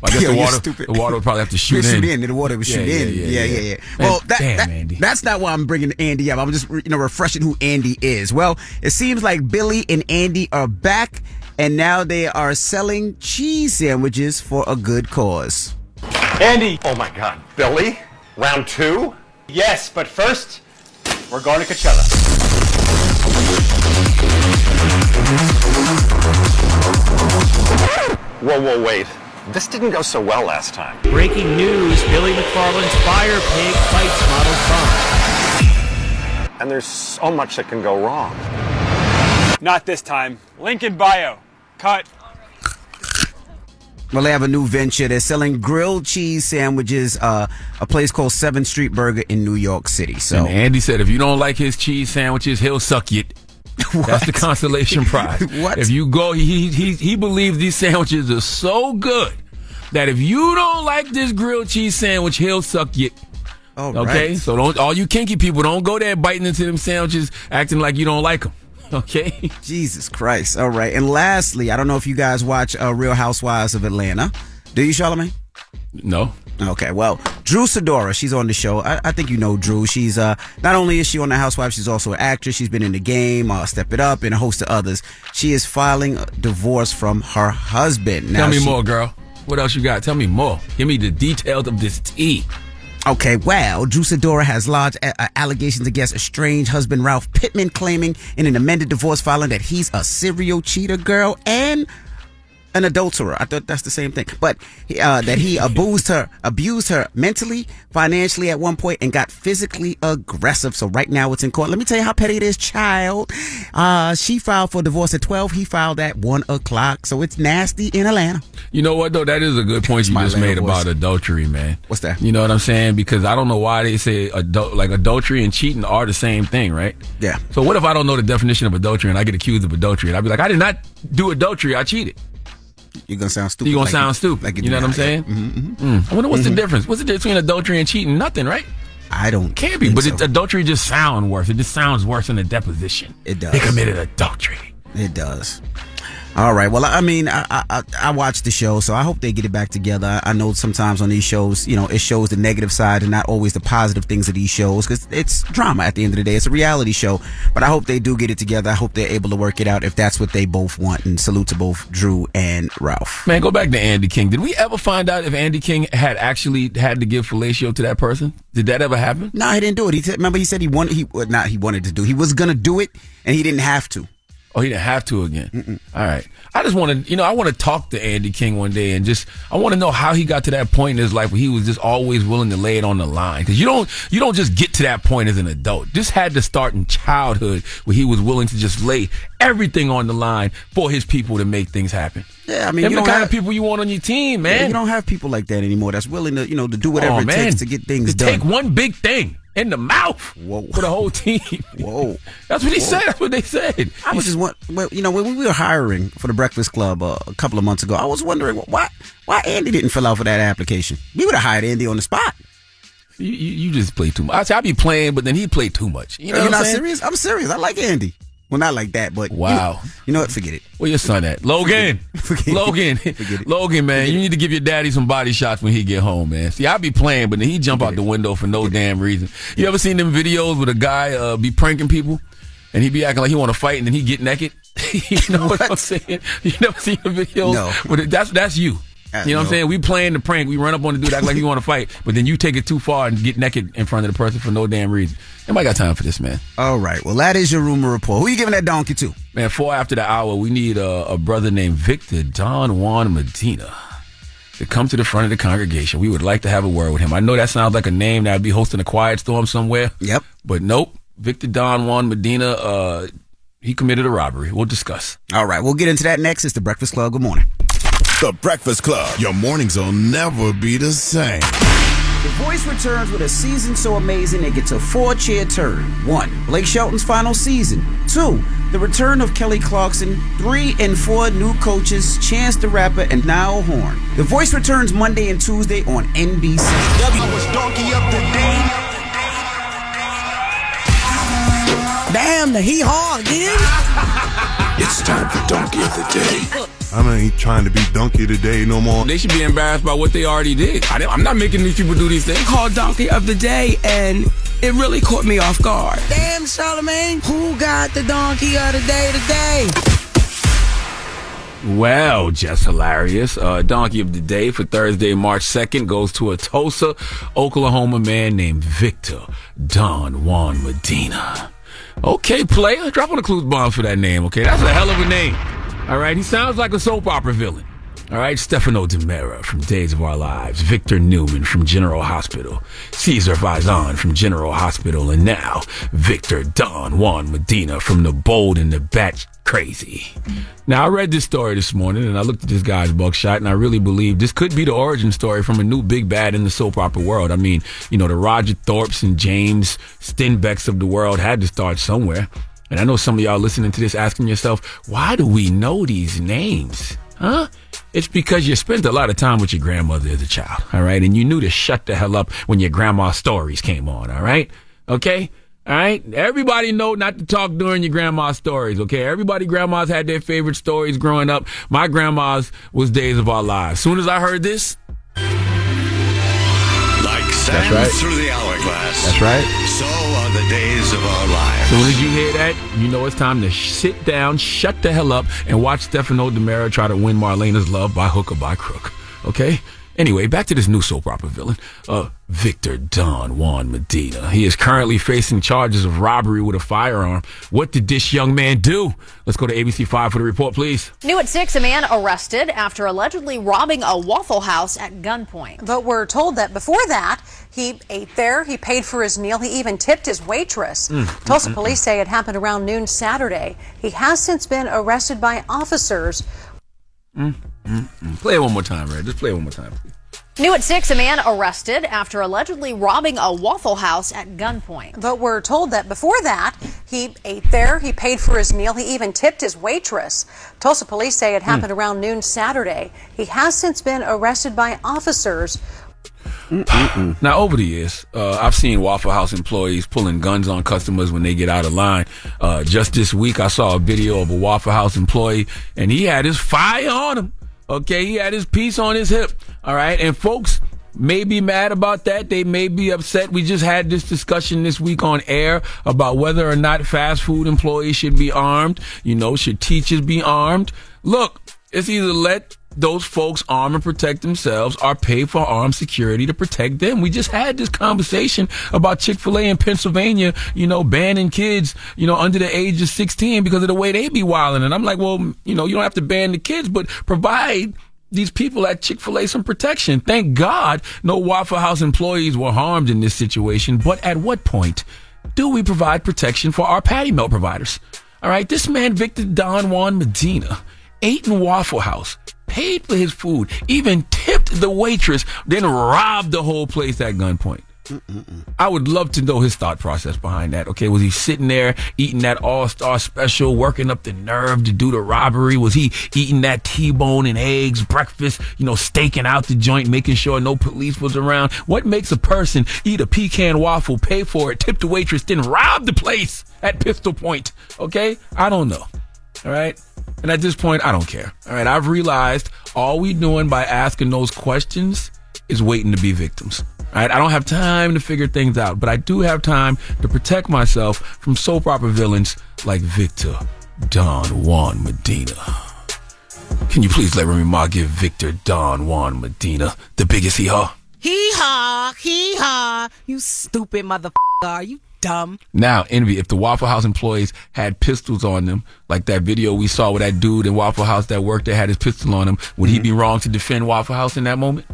I guess Yo, the water, stupid. the water would probably have to shoot Shoot in. in, the water would shoot in. Yeah, yeah, yeah. Man, Well, that, damn, that- Andy. that's not why I'm bringing Andy up. I'm just you know refreshing who Andy is. Well, it seems like Billy and Andy are back, and now they are selling cheese sandwiches for a good cause. Andy! Oh my god. Billy? Round two? Yes, but first, we're going to Coachella. Whoa, whoa, wait. This didn't go so well last time. Breaking news Billy McFarland's Fire Pig fights Model Trump. And there's so much that can go wrong. Not this time. Link in bio. Cut. Well, they have a new venture. They're selling grilled cheese sandwiches. Uh, a place called Seventh Street Burger in New York City. So And Andy said if you don't like his cheese sandwiches, he'll suck you. That's the consolation prize. What? If you go, he, he he believes these sandwiches are so good that if you don't like this grilled cheese sandwich, he'll suck you. All okay, right. so don't all you kinky people don't go there biting into them sandwiches, acting like you don't like them. Okay, Jesus Christ. All right. And lastly, I don't know if you guys watch uh, Real Housewives of Atlanta. Do you, Charlamagne? No. Okay. Well, Drew Sidora, she's on the show. I, I think you know Drew. She's uh not only is she on the Housewives, she's also an actress. She's been in the game, uh, Step It Up, and a host of others. She is filing a divorce from her husband. Now tell me she- more, girl. What else you got? Tell me more. Give me the details of this tea. Okay, well, Drew Sidora has lodged uh, uh, allegations against estranged husband Ralph Pittman, claiming in an amended divorce filing that he's a serial cheater, girl, and an adulterer. I thought that's the same thing, but uh, that he abused her, abused her mentally, financially at one point, and got physically aggressive. So right now it's in court. Let me tell you how petty it is, child. Uh, she filed for divorce at twelve. He filed at one o'clock. So it's nasty in Atlanta. You know what though? That is a good point you just made voice. about adultery, man. What's that? You know what I'm saying? Because I don't know why they say adult, like adultery and cheating are the same thing, right? Yeah. So what if I don't know the definition of adultery and I get accused of adultery and I be like, I did not do adultery, I cheated. You're gonna sound stupid. You're gonna like sound stupid. like you know what I'm saying? Mm-hmm. Mm. I wonder what's Mhm. the difference. What's the difference between adultery and cheating? Nothing, right? I don't Can't be. But so. it, adultery just sounds worse. It just sounds worse in a deposition. It does. They committed adultery. It does. All right. Well, I mean, I, I I- watched the show, so I hope they get it back together. I know sometimes on these shows, you know, it shows the negative side and not always the positive things of these shows because it's drama. At the end of the day, it's a reality show. But I hope they do get it together. I hope they're able to work it out if that's what they both want. And salute to both Drew and Ralph. Man, go back to Andy King. Did we ever find out if Andy King had actually had to give fellatio to that person? Did that ever happen? No, he didn't do it. He said, remember he said he wanted he not he wanted to do. He was gonna do it and he didn't have to. Oh, he didn't have to again. All right. I just want to, you know, I want to talk to Andy King one day and just, I want to know how he got to that point in his life where he was just always willing to lay it on the line. Because you don't, you don't just get to that point as an adult. This had to start in childhood where he was willing to just lay everything on the line for his people to make things happen. Yeah, I mean, Them you the kind have of people you want on your team, man. Yeah, you don't have people like that anymore. That's willing to you know to do whatever Oh, it man. takes to get things To done. Take one big thing in the mouth Whoa. for the whole team. Whoa. That's what he Whoa. said. That's what they said. I was just want, well, you know, when we were hiring for the Breakfast Club uh, a couple of months ago, I was wondering why why Andy didn't fill out for that application. We would have hired Andy on the spot. You, you, you just play too much. I say I be playing, but then he played too much. You know You're what I'm not saying? serious? I'm serious. I like Andy. Well, not like that, but you know- Wow. You know, what? Forget it. Where your son at? Logan. Logan. Logan, man, you need to give your daddy some body shots when he get home, man. See, I be playing, but then he jump out the window for no damn reason. You ever seen them videos with a guy uh, be pranking people? And he be acting like he want to fight, and then he get naked. you know what, I'm saying? You never seen the videos? No. But that's that's you. You know what I'm saying? We playing the prank. We run up on the dude, act like you want to fight, but then you take it too far and get naked in front of the person for no damn reason. Nobody got time for this, man. All right. Well, that is your rumor report. Who you giving that donkey to? Man, four after the hour, we need a, a brother named Victor Don Juan Medina to come to the front of the congregation. We would like to have a word with him. I know that sounds like a name that would be hosting a quiet storm somewhere. Yep. But nope. Victor Don Juan Medina, uh, he committed a robbery. We'll discuss. All right. We'll get into that next. It's the Breakfast Club. Good morning. The Breakfast Club. Your mornings will never be the same. The Voice returns with a season so amazing it gets a four-chair turn. One, Blake Shelton's final season. Two, the return of Kelly Clarkson. Three and four new coaches, Chance the Rapper and Niall Horan. The Voice returns Monday and Tuesday on NBC. I was donkey of the day. Damn, the hee haw again. It's time for donkey of the day. I ain't trying to be donkey today no more. They should be embarrassed by what they already did. I, am not making these people do these things. Called Donkey of the Day, and it really caught me off guard. Damn, Charlemagne, who got the Donkey of the Day today? Well, Jess Hilarious. Uh, donkey of the day for Thursday, March 2nd goes to a Tulsa, Oklahoma man named Victor Don Juan Medina. Okay, player, drop on the clues bomb for that name, okay? That's a hell of a name. All right, he sounds like a soap opera villain. All right, Stefano DiMera from Days of Our Lives, Victor Newman from General Hospital, Cesar Faison from General Hospital, and now Victor Don Juan Medina from The Bold and the Bat Crazy. Now, I read this story this morning and I looked at this guy's buckshot and I really believe this could be the origin story from a new big bad in the soap opera world. I mean, you know, the Roger Thorpes and James Stenbecks of the world had to start somewhere. And I know some of y'all listening to this asking yourself, why do we know these names? Huh? It's because you spent a lot of time with your grandmother as a child, all right? And you knew to shut the hell up when your grandma's stories came on, all right? Okay? All right? Everybody know not to talk during your grandma's stories, okay? Everybody grandmas had their favorite stories growing up. My grandma's was Days of Our Lives. Soon as I heard this, Like sand right. through the hourglass. That's right. So are the days of our lives. Soon as you hear that, you know it's time to sit down, shut the hell up, and watch Stefano DiMera try to win Marlena's love by hook or by crook. Okay? Anyway, back to this new soap opera villain, uh, Victor Don Juan Medina. He is currently facing charges of robbery with a firearm. What did this young man do? Let's go to ABC5 for the report, please. New at 6, a man arrested after allegedly robbing a Waffle House at gunpoint. But we're told that before that, he ate there, he paid for his meal, he even tipped his waitress. Mm, Tulsa mm, mm, police say it happened around noon Saturday. He has since been arrested by officers. Mm, mm, mm. Play it one more time, Red. Just play it one more time, please. New at 6, a man arrested after allegedly robbing a Waffle House at gunpoint. But we're told that before that, he ate there, he paid for his meal, he even tipped his waitress. Tulsa police say it happened around noon Saturday. He has since been arrested by officers. Now, over the years, uh, I've seen Waffle House employees pulling guns on customers when they get out of line. Uh, just this week, I saw a video of a Waffle House employee, and he had his fire on him. Okay, he had his piece on his hip. All right, and folks may be mad about that. They may be upset. We just had this discussion this week on air about whether or not fast food employees should be armed. You know, should teachers be armed? Look, it's either let those folks arm and protect themselves are paid for armed security to protect them. We just had this conversation about Chick-fil-A in Pennsylvania, you know, banning kids, you know, under the age of 16 because of the way they be wilding. And I'm like, well, you know, you don't have to ban the kids, but provide these people at Chick-fil-A some protection. Thank God no Waffle House employees were harmed in this situation. But at what point do we provide protection for our patty melt providers? All right. This man, Victor Don Juan Medina, ate in Waffle House, paid for his food, even tipped the waitress, then robbed the whole place at gunpoint. I would love to know his thought process behind that. Okay, was he sitting there eating that All Star Special, working up the nerve to do the robbery? Was he eating that T-bone and eggs breakfast? You know, staking out the joint, making sure no police was around. What makes a person eat a pecan waffle, pay for it, tip the waitress, then rob the place at pistol point? Okay, I don't know. All right. And at this point, I don't care. All right. I've realized all we doing by asking those questions is waiting to be victims. All right. I don't have time to figure things out, but I do have time to protect myself from soap opera villains like Victor Don Juan Medina. Can you please let Remy Ma give Victor Don Juan Medina the biggest hee haw? Hee haw, hee haw. You stupid motherfucker. Are you dumb? Now, Envy, if the Waffle House employees had pistols on them, like that video we saw with that dude in Waffle House that worked that had his pistol on him, would he mm-hmm. be wrong to defend Waffle House in that moment?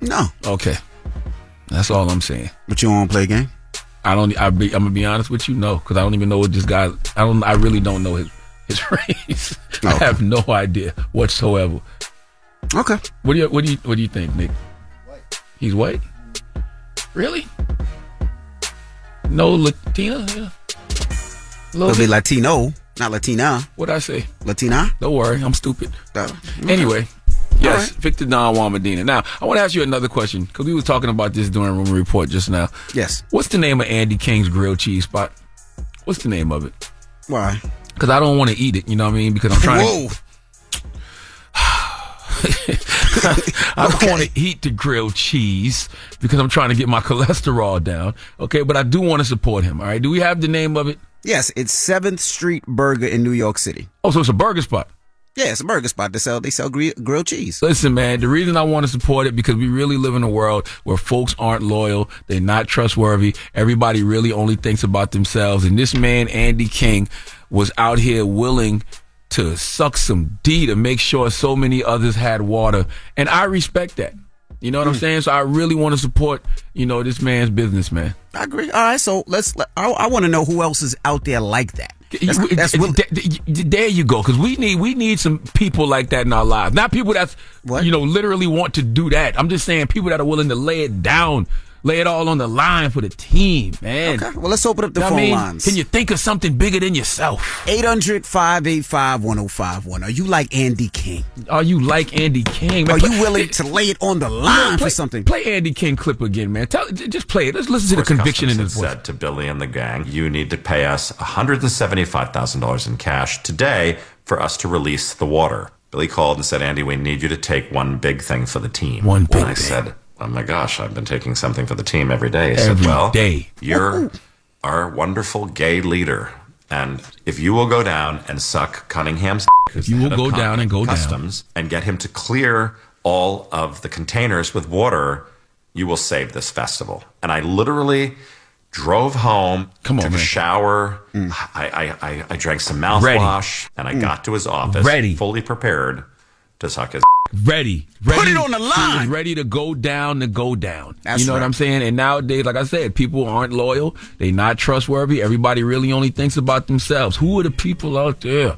No. Okay. That's all I'm saying. But you want to play a game? I don't. I be, I'm gonna be honest with you, no, because I don't even know what this guy. I don't. I really don't know his his race. I have no idea whatsoever. Okay. What do you What do you What do you think, Nick? He's white. Really? No Latina? Yeah. It'll be Latino, not Latina. What'd I say? Latina? Don't worry, I'm stupid. Oh, Anyway, yes, Victor Don Juan Medina. Now, I want to ask you another question because we was talking about this during Rumor Report just now. Yes. What's the name of Andy King's grilled cheese spot? What's the name of it? Why? Because I don't want to eat it. You know what I mean? Because I'm trying. Whoa. To, I don't want to eat the grilled cheese because I'm trying to get my cholesterol down. Okay, but I do want to support him. All right. Do we have the name of it? Yes, it's Seventh Street Burger in New York City. Oh, so it's a burger spot. Yeah, it's a burger spot. They sell they sell gri- grilled cheese. Listen, man, the reason I want to support it because we really live in a world where folks aren't loyal, they're not trustworthy. Everybody really only thinks about themselves. And this man, Andy King, was out here willing to suck some D to make sure so many others had water. And I respect that. You know what I'm mm. saying? So I really want to support, you know, this man's business, man. I agree. All right, so let's. Let, I, I want to know who else is out there like that. That's, that's will- Th- th- there you go, because we need we need some people like that in our lives. Not people that's you know literally want to do that. I'm just saying people that are willing to lay it down, lay it all on the line for the team, man. Okay, well, let's open up the Know phone I mean? lines. Can you think of something bigger than yourself? 800 585 1051. Are you like Andy King? Are you like Andy King? Are Man, you play- willing to lay it on the line play, for something? Play Andy King clip again, man. Tell, just play it. Let's listen to the conviction in Customs his had voice. said to Billy and the gang, "You need to pay us $175,000 in cash today for us to release the water." Billy called and said, "Andy, we need you to take one big thing for the team." One big and I thing. said, "Oh my gosh, I've been taking something for the team every day." Every said, "Well, day. you're our wonderful gay leader." And if you will go down and suck Cunningham's, If you will go down and go down. customs and get him to clear all of the containers with water, you will save this festival. And I literally drove home, Come on, took a man. Mm. shower. I, I, I, I drank some mouthwash, and I got to his office Ready. fully prepared to suck his. ready, ready. Put it on the He line. was ready to go down to go down. That's you know what. I'm saying? And nowadays, like I said, people aren't loyal. They're not trustworthy. Everybody really only thinks about themselves. Who are the people out there?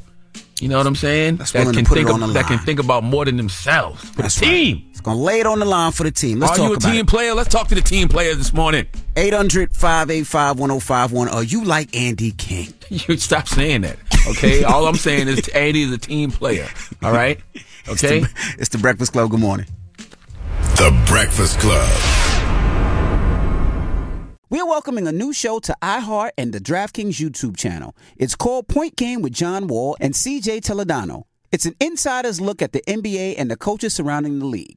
You know what I'm saying? That's that can think of- that can think about more than themselves. For That's the right. team. It's going to lay it on the line for the team. Let's are talk you a about team it. player? Let's talk to the team players this morning. 800 585 1051. Are you like Andy King? You stop saying that. Okay? All I'm saying is Andy is a team player. All right? Okay? It's the, it's the Breakfast Club. Good morning. The Breakfast Club. We are welcoming a new show to iHeart and the DraftKings YouTube channel. It's called Point Game with John Wall and CJ Toledano. It's an insider's look at the NBA and the coaches surrounding the league.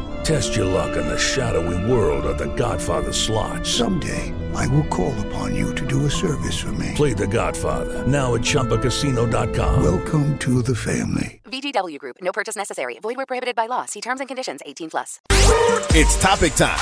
Test your luck in the shadowy world of The Godfather slot. Someday, I will call upon you to do a service for me. Play The Godfather now at ChumbaCasino.com. Welcome to the family. VGW Group. No purchase necessary. Void where prohibited by law. See terms and conditions. 18 plus. It's topic time.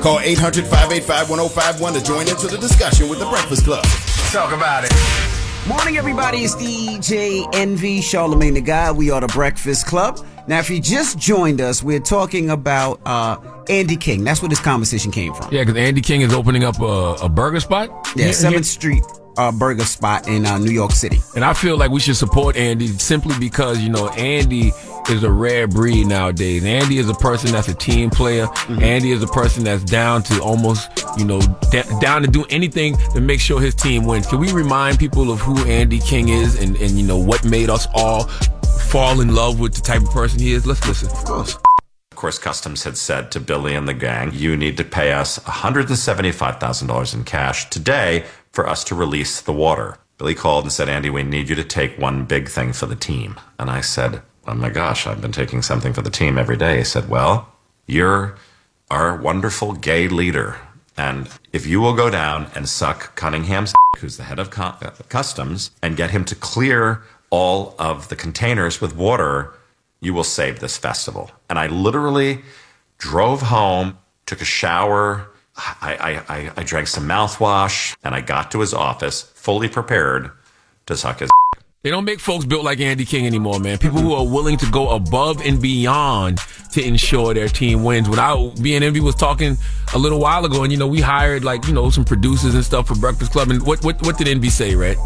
Call 800 585 1051 to join into the discussion with the Breakfast Club. Talk about it. Morning, everybody. It's DJ Envy, Charlemagne the Guy. We are the Breakfast Club. Now, if you just joined us, we're talking about uh, Andy King. That's where this conversation came from. Yeah, because Andy King is opening up a, a burger spot. Yeah, Seventh Street uh, burger spot in uh, New York City. And I feel like we should support Andy simply because, you know, Andy is a rare breed nowadays. Andy is a person that's a team player. Mm-hmm. Andy is a person that's down to almost, you know, d- down to do anything to make sure his team wins. Can we remind people of who Andy King is and, and you know, what made us all fall in love with the type of person he is? Let's listen. Of course. Of course, Customs had said to Billy and the gang, you need to pay us $175,000 in cash today for us to release the water. Billy called and said, Andy, we need you to take one big thing for the team. And I said, Oh my gosh, I've been taking something for the team every day. He said, Well, you're our wonderful gay leader. And if you will go down and suck Cunningham's, who's the head of uh, customs, and get him to clear all of the containers with water, you will save this festival. And I literally drove home, took a shower, I, I, I, drank some mouthwash, and I got to his office fully prepared to suck his. They don't make folks built like Andy King anymore, man. People who are willing to go above and beyond to ensure their team wins. When I, Envy was talking a little while ago, and you know, we hired like you know some producers and stuff for Breakfast Club. And what what what did Envy say, right?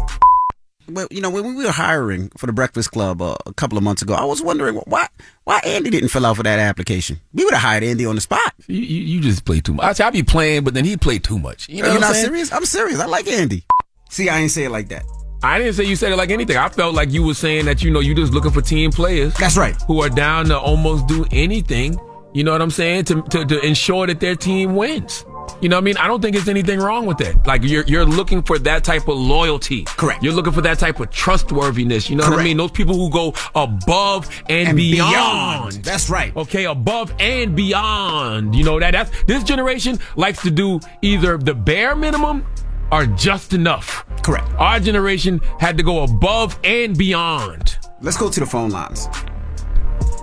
Well, you know, when we were hiring for the Breakfast Club uh, a couple of months ago, I was wondering why why Andy didn't fill out for that application. We would have hired Andy on the spot. You, you, you just play too much. I I be playing, but then he played too much. You know, You're what I'm not saying? serious? I'm serious. I like Andy. See, I ain't say it like that. I didn't say you said it like anything. I felt like you were saying that you know you're just looking for team players. That's right. Who are down to almost do anything. You know what I'm saying to to, to ensure that their team wins. You know what I mean? I don't think there's anything wrong with that. Like you're you're looking for that type of loyalty. Correct. You're looking for that type of trustworthiness. You know what I mean? Those people who go above and, And beyond. beyond. That's right. Okay, above and beyond. You know that that's this generation likes to do either the bare minimum or just enough. Correct. Our generation had to go above and beyond. Let's go to the phone lines.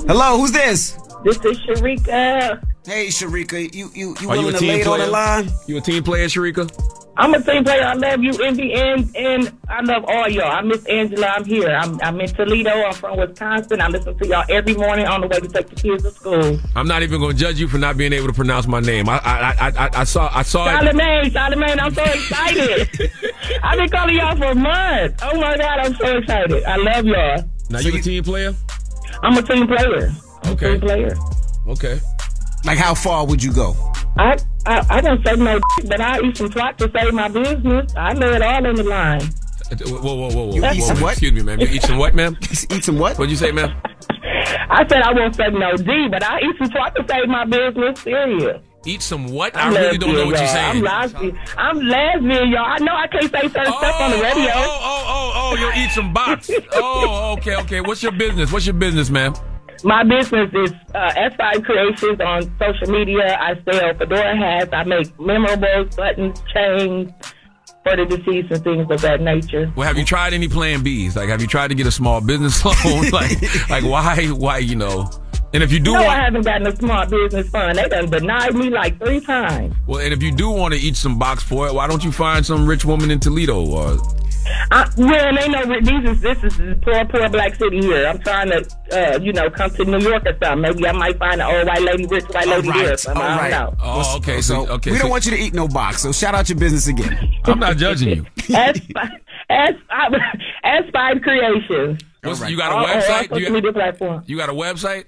Hello, who's this? This is Sharika. Hey, Sharika, you you you Are you willing a to lay team it on player? the line? You a team player, Sharika? I'm a team player. I love you, Envy, and and I love all y'all. I miss Angela. I'm here. I'm I'm in Toledo. I'm from Wisconsin. I listen to y'all every morning on the way to take the kids to school. I'm not even going to judge you for not being able to pronounce my name. I I I, I, I saw I saw it. Charlemagne, Charlemagne, I'm so excited. I've been calling y'all for months. Oh my God, I'm so excited. I love y'all. Now you a team player? I'm a team player. I'm Okay. a team player. Okay. Like how far would you go? I I, I don't say no, but I eat some twat to save my business. I lay it all in the line. Uh, whoa whoa whoa whoa. You whoa, eat whoa, some whoa. what? Excuse me, man. You eat some what, ma'am? Eat some what? What'd you say, ma'am? I said I won't say no D, but I eat some twat to save my business. Serious. Eat some what? I I'm really don't know what you're y'all. saying. I'm lesbian. I'm lesbian, y'all. I know I can't say certain stuff on the oh, radio. Oh, oh, oh, oh, oh, you'll eat some box. oh, okay, okay. What's your business? What's your business, ma'am? My business is uh, S5 Creations on social media. I sell fedora hats. I make memorables, buttons, chains for the deceased and things of that nature. Well, have you tried any Plan Bs? Like, have you tried to get a small business loan? like, like why, why, you know? And if you do no, I haven't gotten a small business fund. They done denied me like three times. well, and if you do want to eat some box for it, why don't you find some rich woman in Toledo? Or I, man, they know these is this is poor, poor black city here. I'm trying to, uh, you know, come to New York or something. Maybe I might find an old white lady, rich white lady All here. or right, something. all I right. don't know. Oh, okay. So, okay. we so don't want you to eat no box. So shout out your business again. I'm not judging you. S S S five Creations. What's, you got a Oh, oh, website? on you, social media platform. you got a website?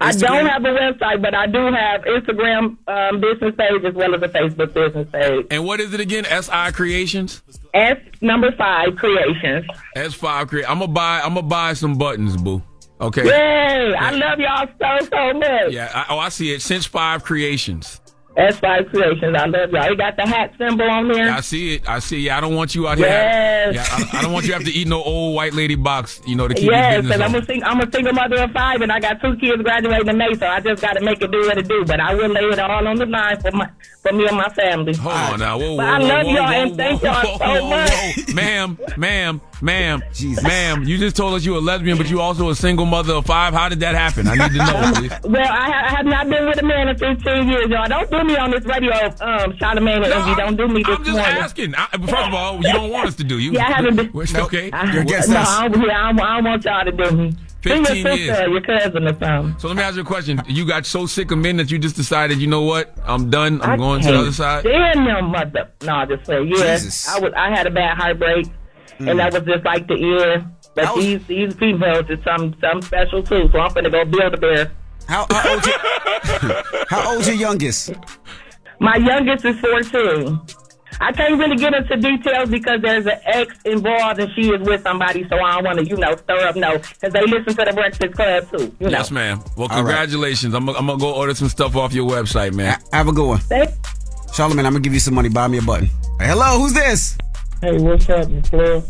I don't have a website, but I do have Instagram um, business page as well as a Facebook business page. And what is it again? SI Creations. S number five Creations. S5 Create. I'm gonna buy. I'm gonna buy some buttons, boo. Okay. Yay! I love y'all so so much. Yeah. I, oh, I see it. Since Five Creations. S five Creations. I love y'all. You got the hat symbol on there. I see it. I see. Yeah. I don't want you out here. Yes. Yeah. I, I don't want you to have to eat no old white lady box. You know to keep Yes, business I'm a, sing- I'm a single mother of five, and I got two kids graduating in May, so I just got to make it do what it do. But I will lay it all on the line for my for me and my family. Hold on now. Whoa, whoa, But I love whoa, y'all whoa, and thank whoa, y'all whoa, so whoa, much. whoa. ma'am, ma'am, ma'am, ma'am. You just told us you were a lesbian, but you also a single mother of five. How did that happen? I need to know, please. Well, I, ha- I have not been with a man in 15 years, y'all. Don't do me on this radio, um, Charlamagne and Envy. Don't do me this I'm just morning. asking. I, first of all, you don't want us to do you. Yeah, I haven't been. It's okay. I, no, I don't, yeah, I, don't, I don't want y'all to do me. Be your 15 sister, years. your cousin, or something. So let me ask you a question. You got so sick of men that you just decided, you know what? I'm done. I'm I going to the other side. Damn them mother. No, I just say yes. Jesus. I was. I had a bad heartbreak, Mm. and that was just like the end. But these these females is some some special too. So I'm gonna go build a bear. How, how old? Your, how old's your youngest? My youngest is 14. I can't really get into details because there's an ex involved and she is with somebody, so I don't want to, you know, stir up no, because they listen to the Breakfast Club too. You know. Yes, ma'am. Well, All right. congratulations. I'm, I'm gonna go order some stuff off your website, man. I, Have a good one. Thank- Charlamagne, I'm gonna give you some money. Buy me a button. Hey, hello, who's this? Hey, what's happening, Flair?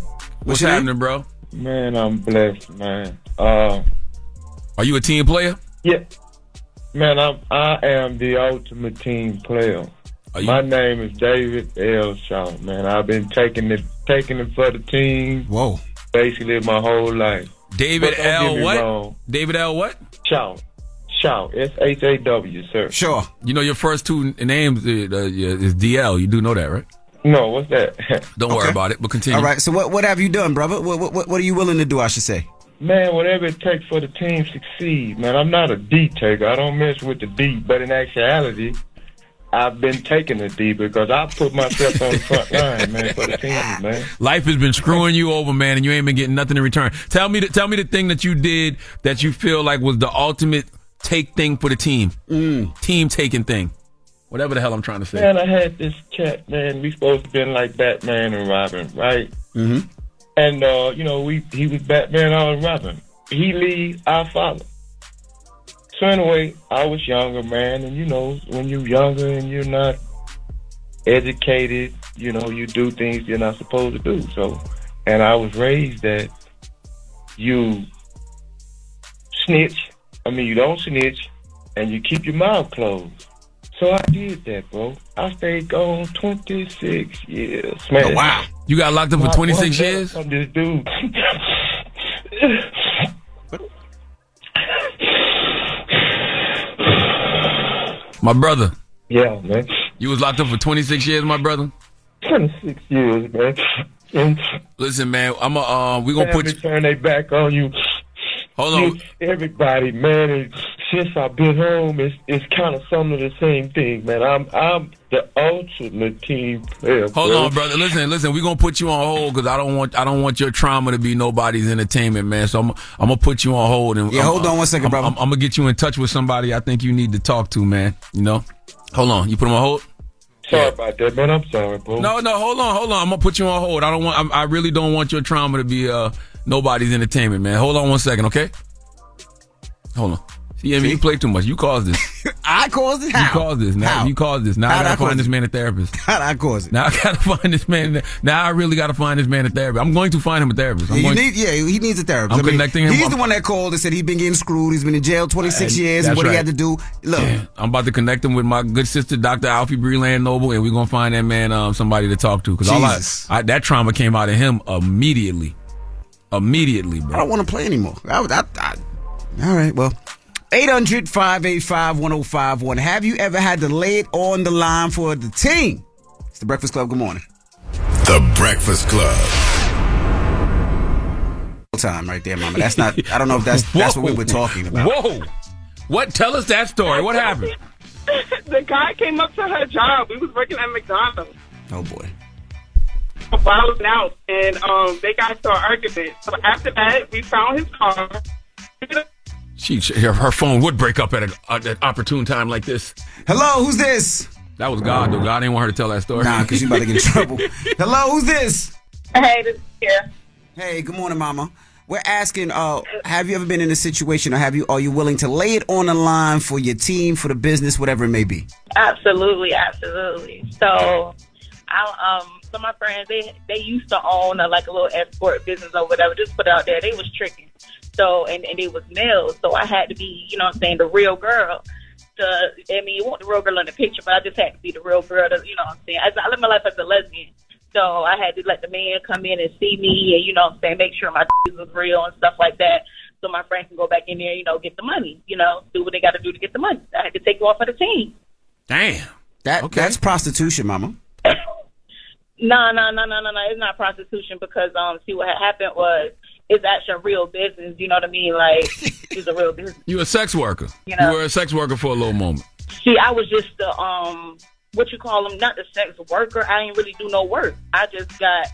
What's your name? happening, bro? Man, I'm blessed, man. Uh, Are you a team player? yeah, man, I'm I am the ultimate team player. My name is David L. Shaw, man. I've been taking it taking it for the team. Whoa. Basically my whole life. David But L. What? wrong. David L. What? Shaw. Shaw. S H A W, sir. Sure. You know your first two names uh, uh, is DL. You do know that, right? No, what's that? Don't worry about it. But continue. All right. So what what have you done, brother? What what what are you willing to do? I should say. Man, whatever it takes for the team to succeed, man. I'm not a D taker. I don't mess with the D, but in actuality, I've been taking the D because I put myself on the front line, man, for the team, man. Life has been screwing you over, man, and you ain't been getting nothing in return. Tell me, the, tell me the thing that you did that you feel like was the ultimate take thing for the team, Mm. team taking thing, whatever the hell I'm trying to say. Man, I had this cat, man. We supposed to been like Batman and Robin, right? Mm-hmm. And uh, you know, we he was Batman, I was Robin. He lead, I follow. So anyway, I was younger, man, and you know, when you're younger and you're not educated, you know, you do things you're not supposed to do. So, and I was raised that you snitch. I mean, you don't snitch, and you keep your mouth closed. So I did that, bro. I stayed gone 26 years, man. Oh, wow. You got locked up for 26 one better years? From this dude. My brother. Yeah, man. You was locked up for 26 years, my brother. 26 years, man. Listen, man, I'm a, uh, we gonna put you. turn their back on you. Hold on. You- everybody, man. And since I've been home, it's it's kind of some of the same thing, man. I'm I'm the ultimate team player. Hold bro. on, brother. Listen, listen. We're gonna put you on hold because I don't want I don't want your trauma to be nobody's entertainment, man. So I'm I'm gonna put you on hold and Yeah, I'm- hold on one second, I'm, brother. I'm, I'm gonna get you in touch with somebody I think you need to talk to, man. You know. Hold on. You put him on hold. Sorry about that, man. I'm sorry, bro. No, no. Hold on, hold on. I'm gonna put you on hold. I don't want. I'm, I really don't want your trauma to be uh nobody's entertainment, man. Hold on one second, okay? Hold on. See, I mean, you play too much. You caused this. I caused it. You caused this. Now How? you caused this. Now How'd I I gotta cause find this man a therapist. How'd I cause it? Now I gotta find this man. Now I really gotta find this man a therapist. I'm going to find him a therapist. I'm Yeah, going need, yeah, he needs a therapist. I'm connecting him. He's the one that called and said he's been getting screwed. He's been in jail 26 And years. What he had to do. Look, I'm about to connect him with my good sister, Dr. Alfiee Breland Noble, and we're gonna find that man um, somebody to talk to. Because all I, I, that trauma came out of him immediately, immediately, bro. I don't want to play anymore. I, I, I, all right, well. 800 585 1051. Have you ever had to lay it on the line for the team? It's the Breakfast Club. Good morning. The Breakfast Club. time right there, Mama. That's not. I don't know if that's that's what we were talking about. Whoa! What? Tell us that story. What happened? the guy came up to her job. We was working at McDonald's. Oh boy. Bottles out, and um, they got into an argument. So after that, we found his car. She, she- her, her phone would break up at an, at an opportune time like this. Hello, who's this? That was God, though. God didn't want her to tell that story. Nah, because you about to get in trouble. Hello, who's this? Hey, this is here. Hey, good morning, Mama. We're asking, uh, have you ever been in a situation, or have you? Are you willing to lay it on the line for your team, for the business, whatever it may be? Absolutely, absolutely. So, I'll um, some of my friends they they used to own a, like a little escort business or whatever. Just put out there, they was tricking. So, and and it was males. So I had to be, you know, what I'm saying the real girl. To, I mean, you want the real girl in the picture, but I just had to be the real girl. To, you know, what I'm saying As, I live my life as a lesbian. So I had to let the man come in and see me, and you know, what I'm saying make sure my was real and stuff like that. So my friend can go back in there, you know, get the money, you know, do what they got to do to get the money. I had to take you off of the team. Damn. That that's prostitution, Mama. No, no, no, no, no, no. It's not prostitution because um, see what happened was it's actually a real business. You know what I mean? Like it's a real business. You a sex worker. You know. you were a sex worker for a little moment. See, I was just the um, what you call them? Not the sex worker. I didn't really do no work. I just got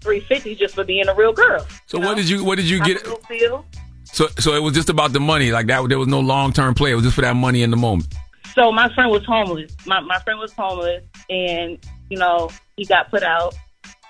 three fifty just for being a real girl. So what did you what did you I get? feel. So so it was just about the money, like that. There was no long term play. It was just for that money in the moment. So my friend was homeless. My my friend was homeless, and you know he got put out,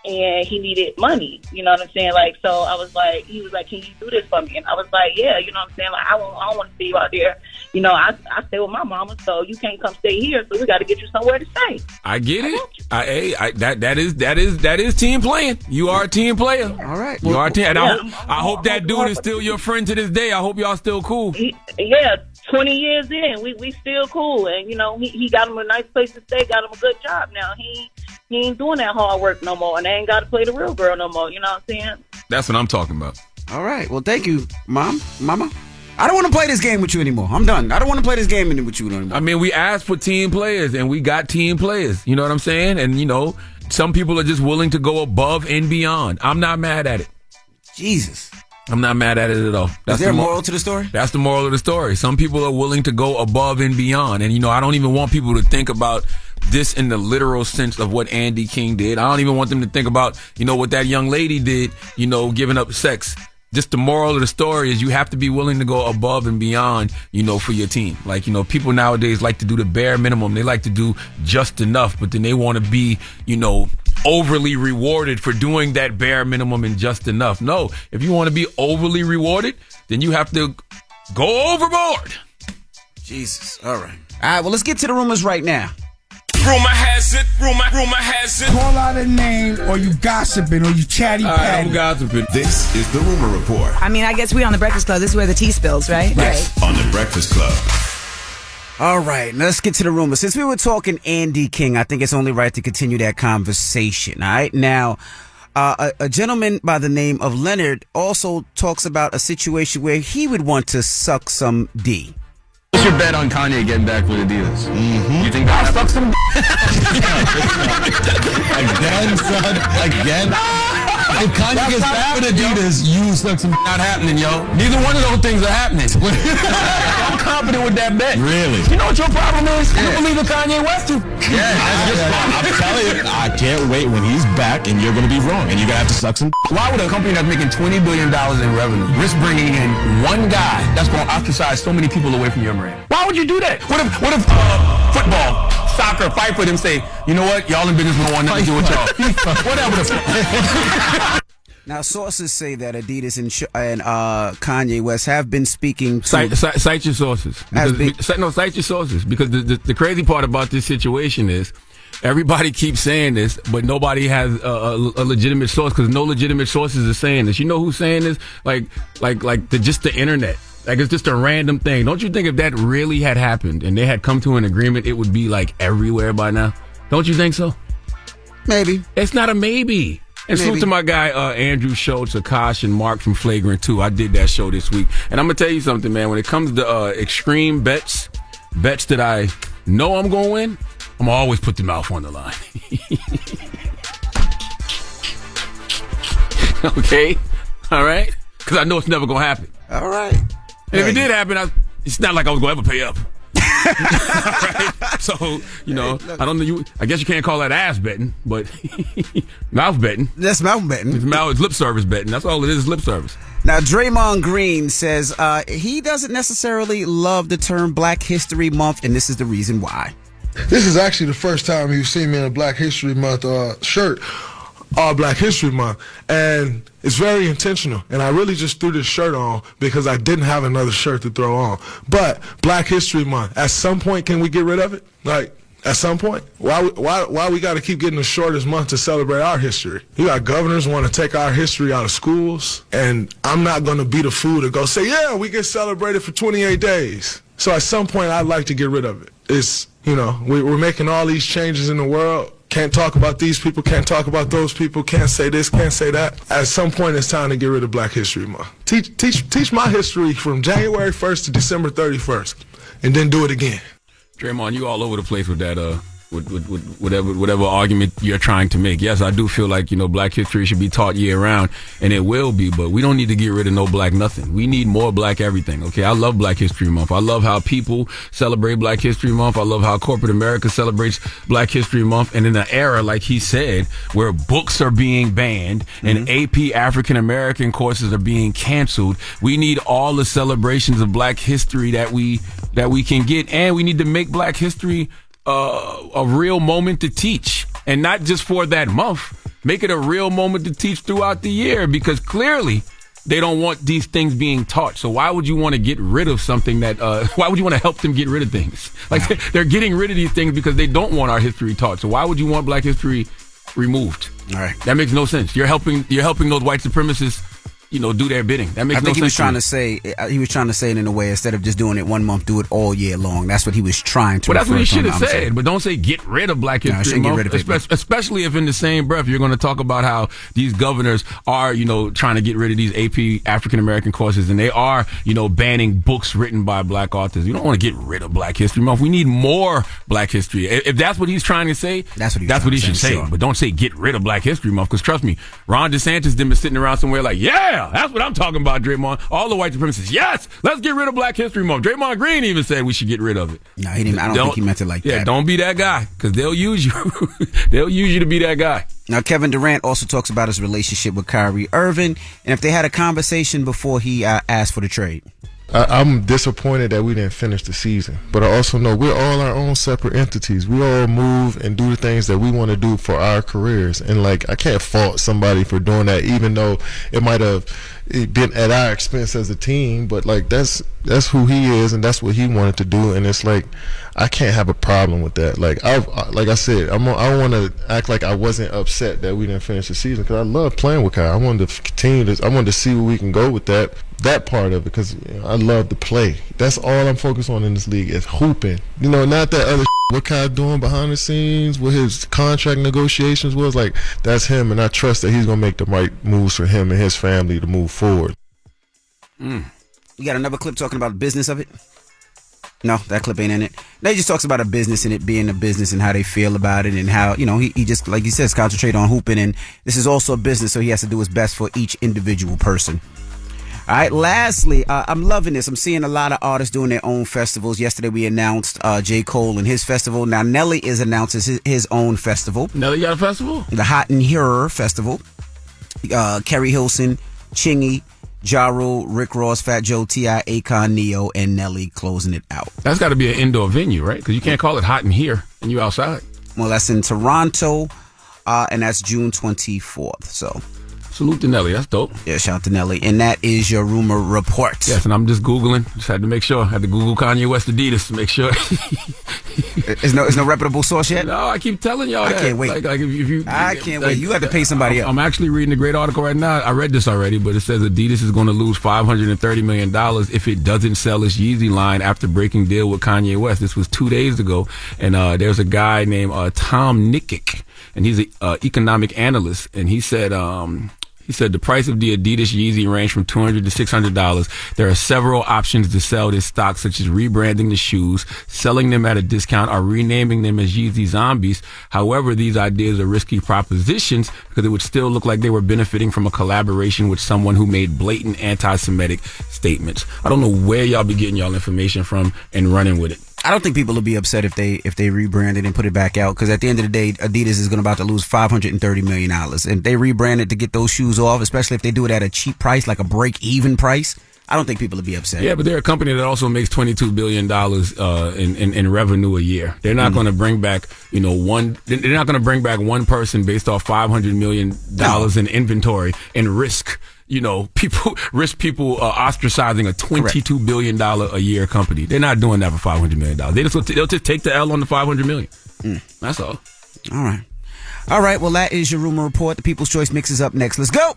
and he needed money. You know what I'm saying? Like so, I was like, he was like, "Can you do this for me?" And I was like, "Yeah." You know what I'm saying? Like I won't, I don't want to see you out there. You know, I I stay with my mama, so you can't come stay here. So we got to get you somewhere to stay. I get it. I, hey, I that that is that is that is team playing. You are a team player. All right. You are team. And I Yeah, hope I hope that dude is still your friend to this day. I hope y'all still cool. He, yeah, 20 years in, we we still cool, and you know he he got him a nice place to stay, got him a good job. Now he he ain't doing that hard work no more, and they ain't got to play the real girl no more. You know what I'm saying? That's what I'm talking about. All right. Well, thank you, Mom, Mama. I don't want to play this game with you anymore. I'm done. I don't want to play this game with you anymore. I mean, we asked for team players and we got team players. You know what I'm saying? And you know, some people are just willing to go above and beyond. I'm not mad at it. Jesus. I'm not mad at it at all. Is there a the moral to the story? That's the moral of the story. Some people are willing to go above and beyond. And you know, I don't even want people to think about this in the literal sense of what Andy King did. I don't even want them to think about, you know, what that young lady did, you know, giving up sex. Just the moral of the story is you have to be willing to go above and beyond, you know, for your team. Like, you know, people nowadays like to do the bare minimum. They like to do just enough, but then they want to be, you know, overly rewarded for doing that bare minimum and just enough. No, if you want to be overly rewarded, then you have to go overboard. Jesus. All right. All right. Well, let's get to the rumors right now. Rumor has it, rumor, rumor has it. Call out a name or you gossiping or you chatty patty. gossiping. This is the Rumor Report I mean, I guess we on the Breakfast Club. This is where the tea spills, right? right? on the Breakfast Club. All right, let's get to the rumor. Since we were talking Andy King, I think it's only right to continue that conversation. All right, now. Uh, a, a gentleman by the name of Leonard also talks about a situation where he would want to suck some D. What's your bet on Kanye getting back with Adidas? You think that suck some? Again, son. Again. If Kanye gets back with Adidas, you suck some. Not happening, yo. Neither one of those things are happening. I'm confident with that bet. Really? You know what your problem is? You believe in Kanye West too. Yeah, I'm telling you, I can't wait when he's back, and you're gonna be wrong, and you're gonna have to suck some. Why would a company that's making $20 billion in revenue risk bringing in one guy that's going to ostracize so many people away from your brand? Why would you do that? What if, what if uh, football, soccer, fight for them say, you know what, y'all in business, don't want nothing to do with y'all. Whatever the Now, sources say that Adidas and, Sh- and uh, Kanye West have been speaking to. Cite, cite, cite your sources. Cite- no, cite your sources. Because the, the, the crazy part about this situation is everybody keeps saying this, but nobody has a, a, a legitimate source because no legitimate sources are saying this. You know who's saying this? Like, like, like the, just the internet. Like it's just a random thing. Don't you think if that really had happened and they had come to an agreement, it would be like everywhere by now? Don't you think so? Maybe. It's not a maybe. And salute to my guy uh, Andrew Schulz, Akash, and Mark from Flagrant 2. I did that show this week. And I'm going to tell you something, man. When it comes to uh, extreme bets, bets that I know I'm going to win, I'm going to always put the mouth on the line. okay? All right? because I know it's never gonna happen. All right. And if it did happen, I, it's not like I was gonna ever pay up. Right? So you know, I don't know. You, I guess you can't call that ass betting, but mouth betting. That's mouth betting. It's mouth it's lip service betting. That's all it is. Lip service. Now, Draymond Green says uh, he doesn't necessarily love the term Black History Month, and this is the reason why. This is actually the first time you've seen me in a Black History Month uh, shirt, all Black History Month, and it's very intentional. And I really just threw this shirt on because I didn't have another shirt to throw on. But Black History Month, at some point, can we get rid of it? Like. At some point, why why why we got to keep getting the shortest month to celebrate our history? You got governors want to take our history out of schools, and I'm not going to be the fool to go say, yeah, we get celebrated for 28 days. So at some point, I'd like to get rid of it. It's you know we, we're making all these changes in the world. Can't talk about these people. Can't talk about those people. Can't say this. Can't say that. At some point, it's time to get rid of Black History Month. Teach teach teach my history from January 1st to December 31st, and then do it again. Draymond, you all over the place with that. Uh, with, with, with whatever whatever argument you're trying to make. Yes, I do feel like you know Black history should be taught year round, and it will be. But we don't need to get rid of no Black nothing. We need more Black everything. Okay, I love Black History Month. I love how people celebrate Black History Month. I love how corporate America celebrates Black History Month. And in an era like he said, where books are being banned and mm-hmm. AP African American courses are being canceled, we need all the celebrations of Black history that we that we can get, and we need to make Black history uh, a real moment to teach and not just for that month. Make it a real moment to teach throughout the year because clearly they don't want these things being taught. So why would you want to get rid of something that, uh, why would you want to help them get rid of things? Like they're getting rid of these things because they don't want our history taught. So why would you want black history removed? All right. That makes no sense. You're helping, you're helping those white supremacists, you know, do their bidding. That makes I think no he was trying to say uh, he was trying to say it in a way instead of just doing it one month, do it all year long. That's what he was trying to. Well, that's what he should have saying. said. But don't say get rid of Black History get Month, it, especially if in the same breath you're going to talk about how these governors are, you know, trying to get rid of these AP African American courses, and they are, you know, banning books written by Black authors. You don't want to get rid of Black History Month. We need more Black history. If that's what he's trying to say, That's what he's that's what he should say, sure. But don't say get rid of Black History Month, because trust me, Ron DeSantis didn't been sitting around somewhere like, yeah, that's what I'm talking about, Draymond. All the white supremacists, yes, let's get rid of Black History Month. Draymond Green even said we should get rid of it. No, he didn't. I don't, think he meant it like yeah, that. don't be that guy because they'll use you. they'll use you to be that guy. Now, Kevin Durant also talks about his relationship with Kyrie Irving, and if they had a conversation before he uh, asked for the trade. I, I'm disappointed that we didn't finish the season, but I also know we're all our own separate entities. We all move and do the things that we want to do for our careers, and like I can't fault somebody for doing that, even though it might have been at our expense as a team. But like that's that's who he is, and that's what he wanted to do, and it's like I can't have a problem with that. Like I uh, like I said, I'm I don't want to act like I wasn't upset that we didn't finish the season because I love playing with Kai. I wanted to continue this. I wanted to see where we can go with that that part of it because you know, I love to play. That's all I'm focused on in this league is hooping. You know, not that other what Kai doing behind the scenes, what his contract negotiations was. Like that's him, and I trust that he's gonna make the right moves for him and his family to move forward. Mm. You got another clip talking about the business of it? No, that clip ain't in it. He just talks about a business and it being a business and how they feel about it and how, you know, he, he just, like he says, concentrate on hooping. And this is also a business, so he has to do his best for each individual person. All right, lastly, uh, I'm loving this. I'm seeing a lot of artists doing their own festivals. Yesterday we announced uh, J. Cole and his festival. Now Nelly is announcing his, his own festival. Nelly got a festival? The Hot and Here Festival. Uh, Keri Hilson, Chingy, Ja Rule, Rick Ross, Fat Joe, T.I., Akon, Ne-Yo, and Nelly closing it out. That's got to be an indoor venue, right? Because you can't call it hot in here and you outside. Well, that's in Toronto, uh, and that's June 24th. So, salute to Nelly. That's dope. Yeah, shout out to Nelly. And that is your rumor report. Yes, and I'm just Googling. Just had to make sure. had to Google Kanye West Adidas to make sure. Is no, is no reputable source yet? No, I keep telling y'all I that. can't wait. Like, like if, if you, I can't wait. You have to pay somebody I'm, up. I'm actually reading a great article right now. I read this already, but it says Adidas is going to lose 530 million dollars if it doesn't sell its Yeezy line after breaking deal with Kanye West. This was two days ago, and uh, there's a guy named uh, Tom Nikic, and he's an uh, economic analyst, and he said. Um, He said the price of the Adidas Yeezy range from 200 to $600. There are several options to sell this stock, such as rebranding the shoes, selling them at a discount, or renaming them as Yeezy Zombies. However, these ideas are risky propositions because it would still look like they were benefiting from a collaboration with someone who made blatant anti-Semitic statements. I don't know where y'all be getting y'all information from and running with it. I don't think people will be upset if they if they rebrand it and put it back out because at the end of the day, Adidas is going to about to lose five hundred and thirty million dollars, and they rebrand it to get those shoes off, especially if they do it at a cheap price, like a break even price. I don't think people will be upset. Yeah, but they're a company that also makes twenty two billion dollars uh, in, in in revenue a year. They're not Mhm. going to bring back you know one. They're not going to bring back one person based off five hundred million dollars in inventory and risk. You know, people risk people uh, ostracizing a twenty-two billion dollar a year company. They're not doing that for five hundred million dollars. They just they'll just take the L on the five hundred million. That's all. All right. All right. Well, that is your rumor report. The People's Choice mix is up next. Let's go.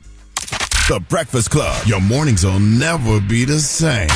The Breakfast Club. Your mornings will never be the same.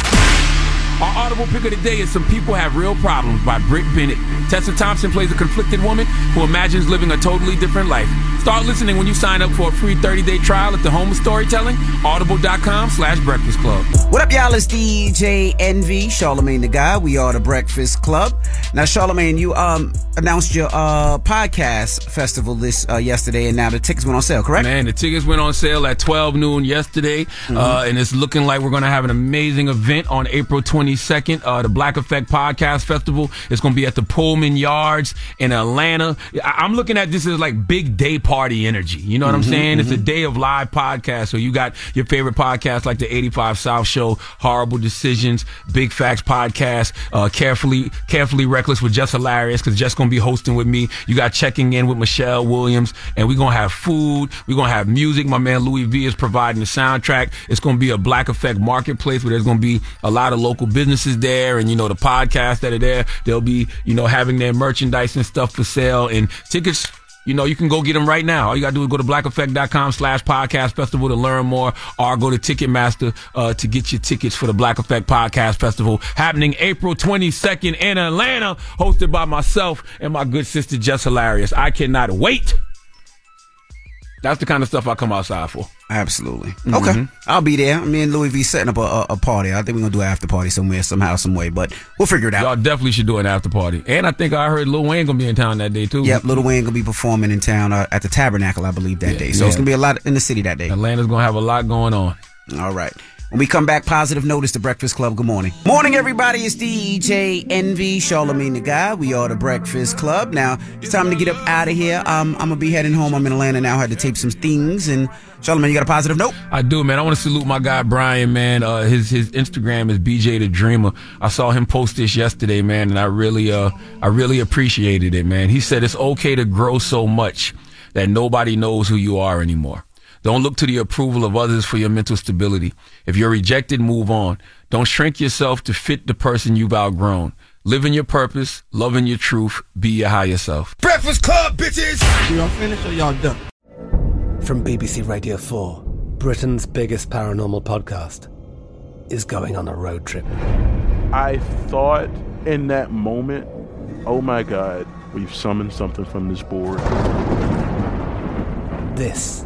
Our audible pick of the day is Some People Have Real Problems by Brit Bennett. Tessa Thompson plays a conflicted woman who imagines living a totally different life. Start listening when you sign up for a free 30-day trial at the home of storytelling, audible.com slash breakfast club. What up, y'all? It's DJ Envy, Charlemagne the God. We are the Breakfast Club. Now, Charlemagne, you um announced your uh podcast festival this uh, yesterday, and now the tickets went on sale, correct? Man, the tickets went on sale at 12 noon yesterday, uh, and it's looking like we're going to have an amazing event on April 22nd. Uh, the Black Effect Podcast Festival is going to be at the Pullman Yards in Atlanta. I- I'm looking at this as like big day party energy. You know what I'm Mhm, saying? It's a mhm. day of live podcasts. So you got your favorite podcasts like the 85 South Show, Horrible Decisions, Big Facts Podcast, uh, Carefully Carefully Reckless with Jess Hilarious because Jess gonna be hosting with me. You got checking in with Michelle Williams, and we're gonna have food. We're gonna have music. My man Louis V is providing the soundtrack. It's gonna be a Black Effect marketplace where there's gonna be a lot of local businesses there, and you know the podcasts that are there. They'll be you know having their merchandise and stuff for sale, and tickets. You know, you can go get them right now. All you gotta do is go to blackeffect.com slash podcast festival to learn more or go to Ticketmaster, uh, to get your tickets for the Black Effect Podcast Festival happening April 22nd in Atlanta, hosted by myself and my good sister Jess Hilarious. I cannot wait. That's the kind of stuff I come outside for. Absolutely. Mhm. Okay. I'll be there. Me and Louis V setting up a, a, a party. I think we're gonna do an after party somewhere, somehow, some way. But we'll figure it out. Y'all definitely should do an after party. And I think I heard Lil Wayne gonna be in town that day too. Yep, Little Wayne gonna be performing in town uh, at the Tabernacle, I believe, that day. So yeah. it's gonna be a lot in the city that day. Atlanta's gonna have a lot going on. All right. When we come back, positive notice, the Breakfast Club. Good morning. Morning, everybody. It's DJ Envy, Charlemagne the God. We are the Breakfast Club. Now, it's time to get up out of here. Um, I'm gonna be heading home. I'm in Atlanta now. I had to tape some things. And Charlemagne, you got a positive note? I do, man. I want to salute my guy Brian, man. Uh, his his Instagram is BJ the Dreamer. I saw him post this yesterday, man, and I really uh I really appreciated it, man. He said it's okay to grow so much that nobody knows who you are anymore. Don't look to the approval of others for your mental stability. If you're rejected, move on. Don't shrink yourself to fit the person you've outgrown. Live in your purpose, love in your truth, be your higher self. Breakfast Club, bitches! Y'all finished or y'all done? From BBC Radio 4, Britain's biggest paranormal podcast is going on a road trip. I thought in that moment, oh my God, we've summoned something from this board. This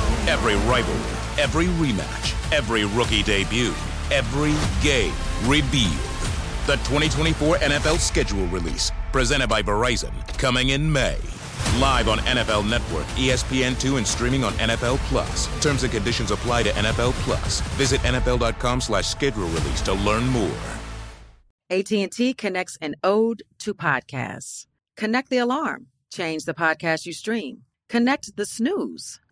Every rivalry, every rematch, every rookie debut, every game revealed. The 2024 NFL schedule release, presented by Verizon, coming in May. Live on NFL Network, E ESPN2, and streaming on NFL Plus. Terms and conditions apply to NFL Plus. Visit NFL.com slash schedule release to learn more. AT&T connects an ode to podcasts. Connect the alarm. Change the podcast you stream. Connect the snooze.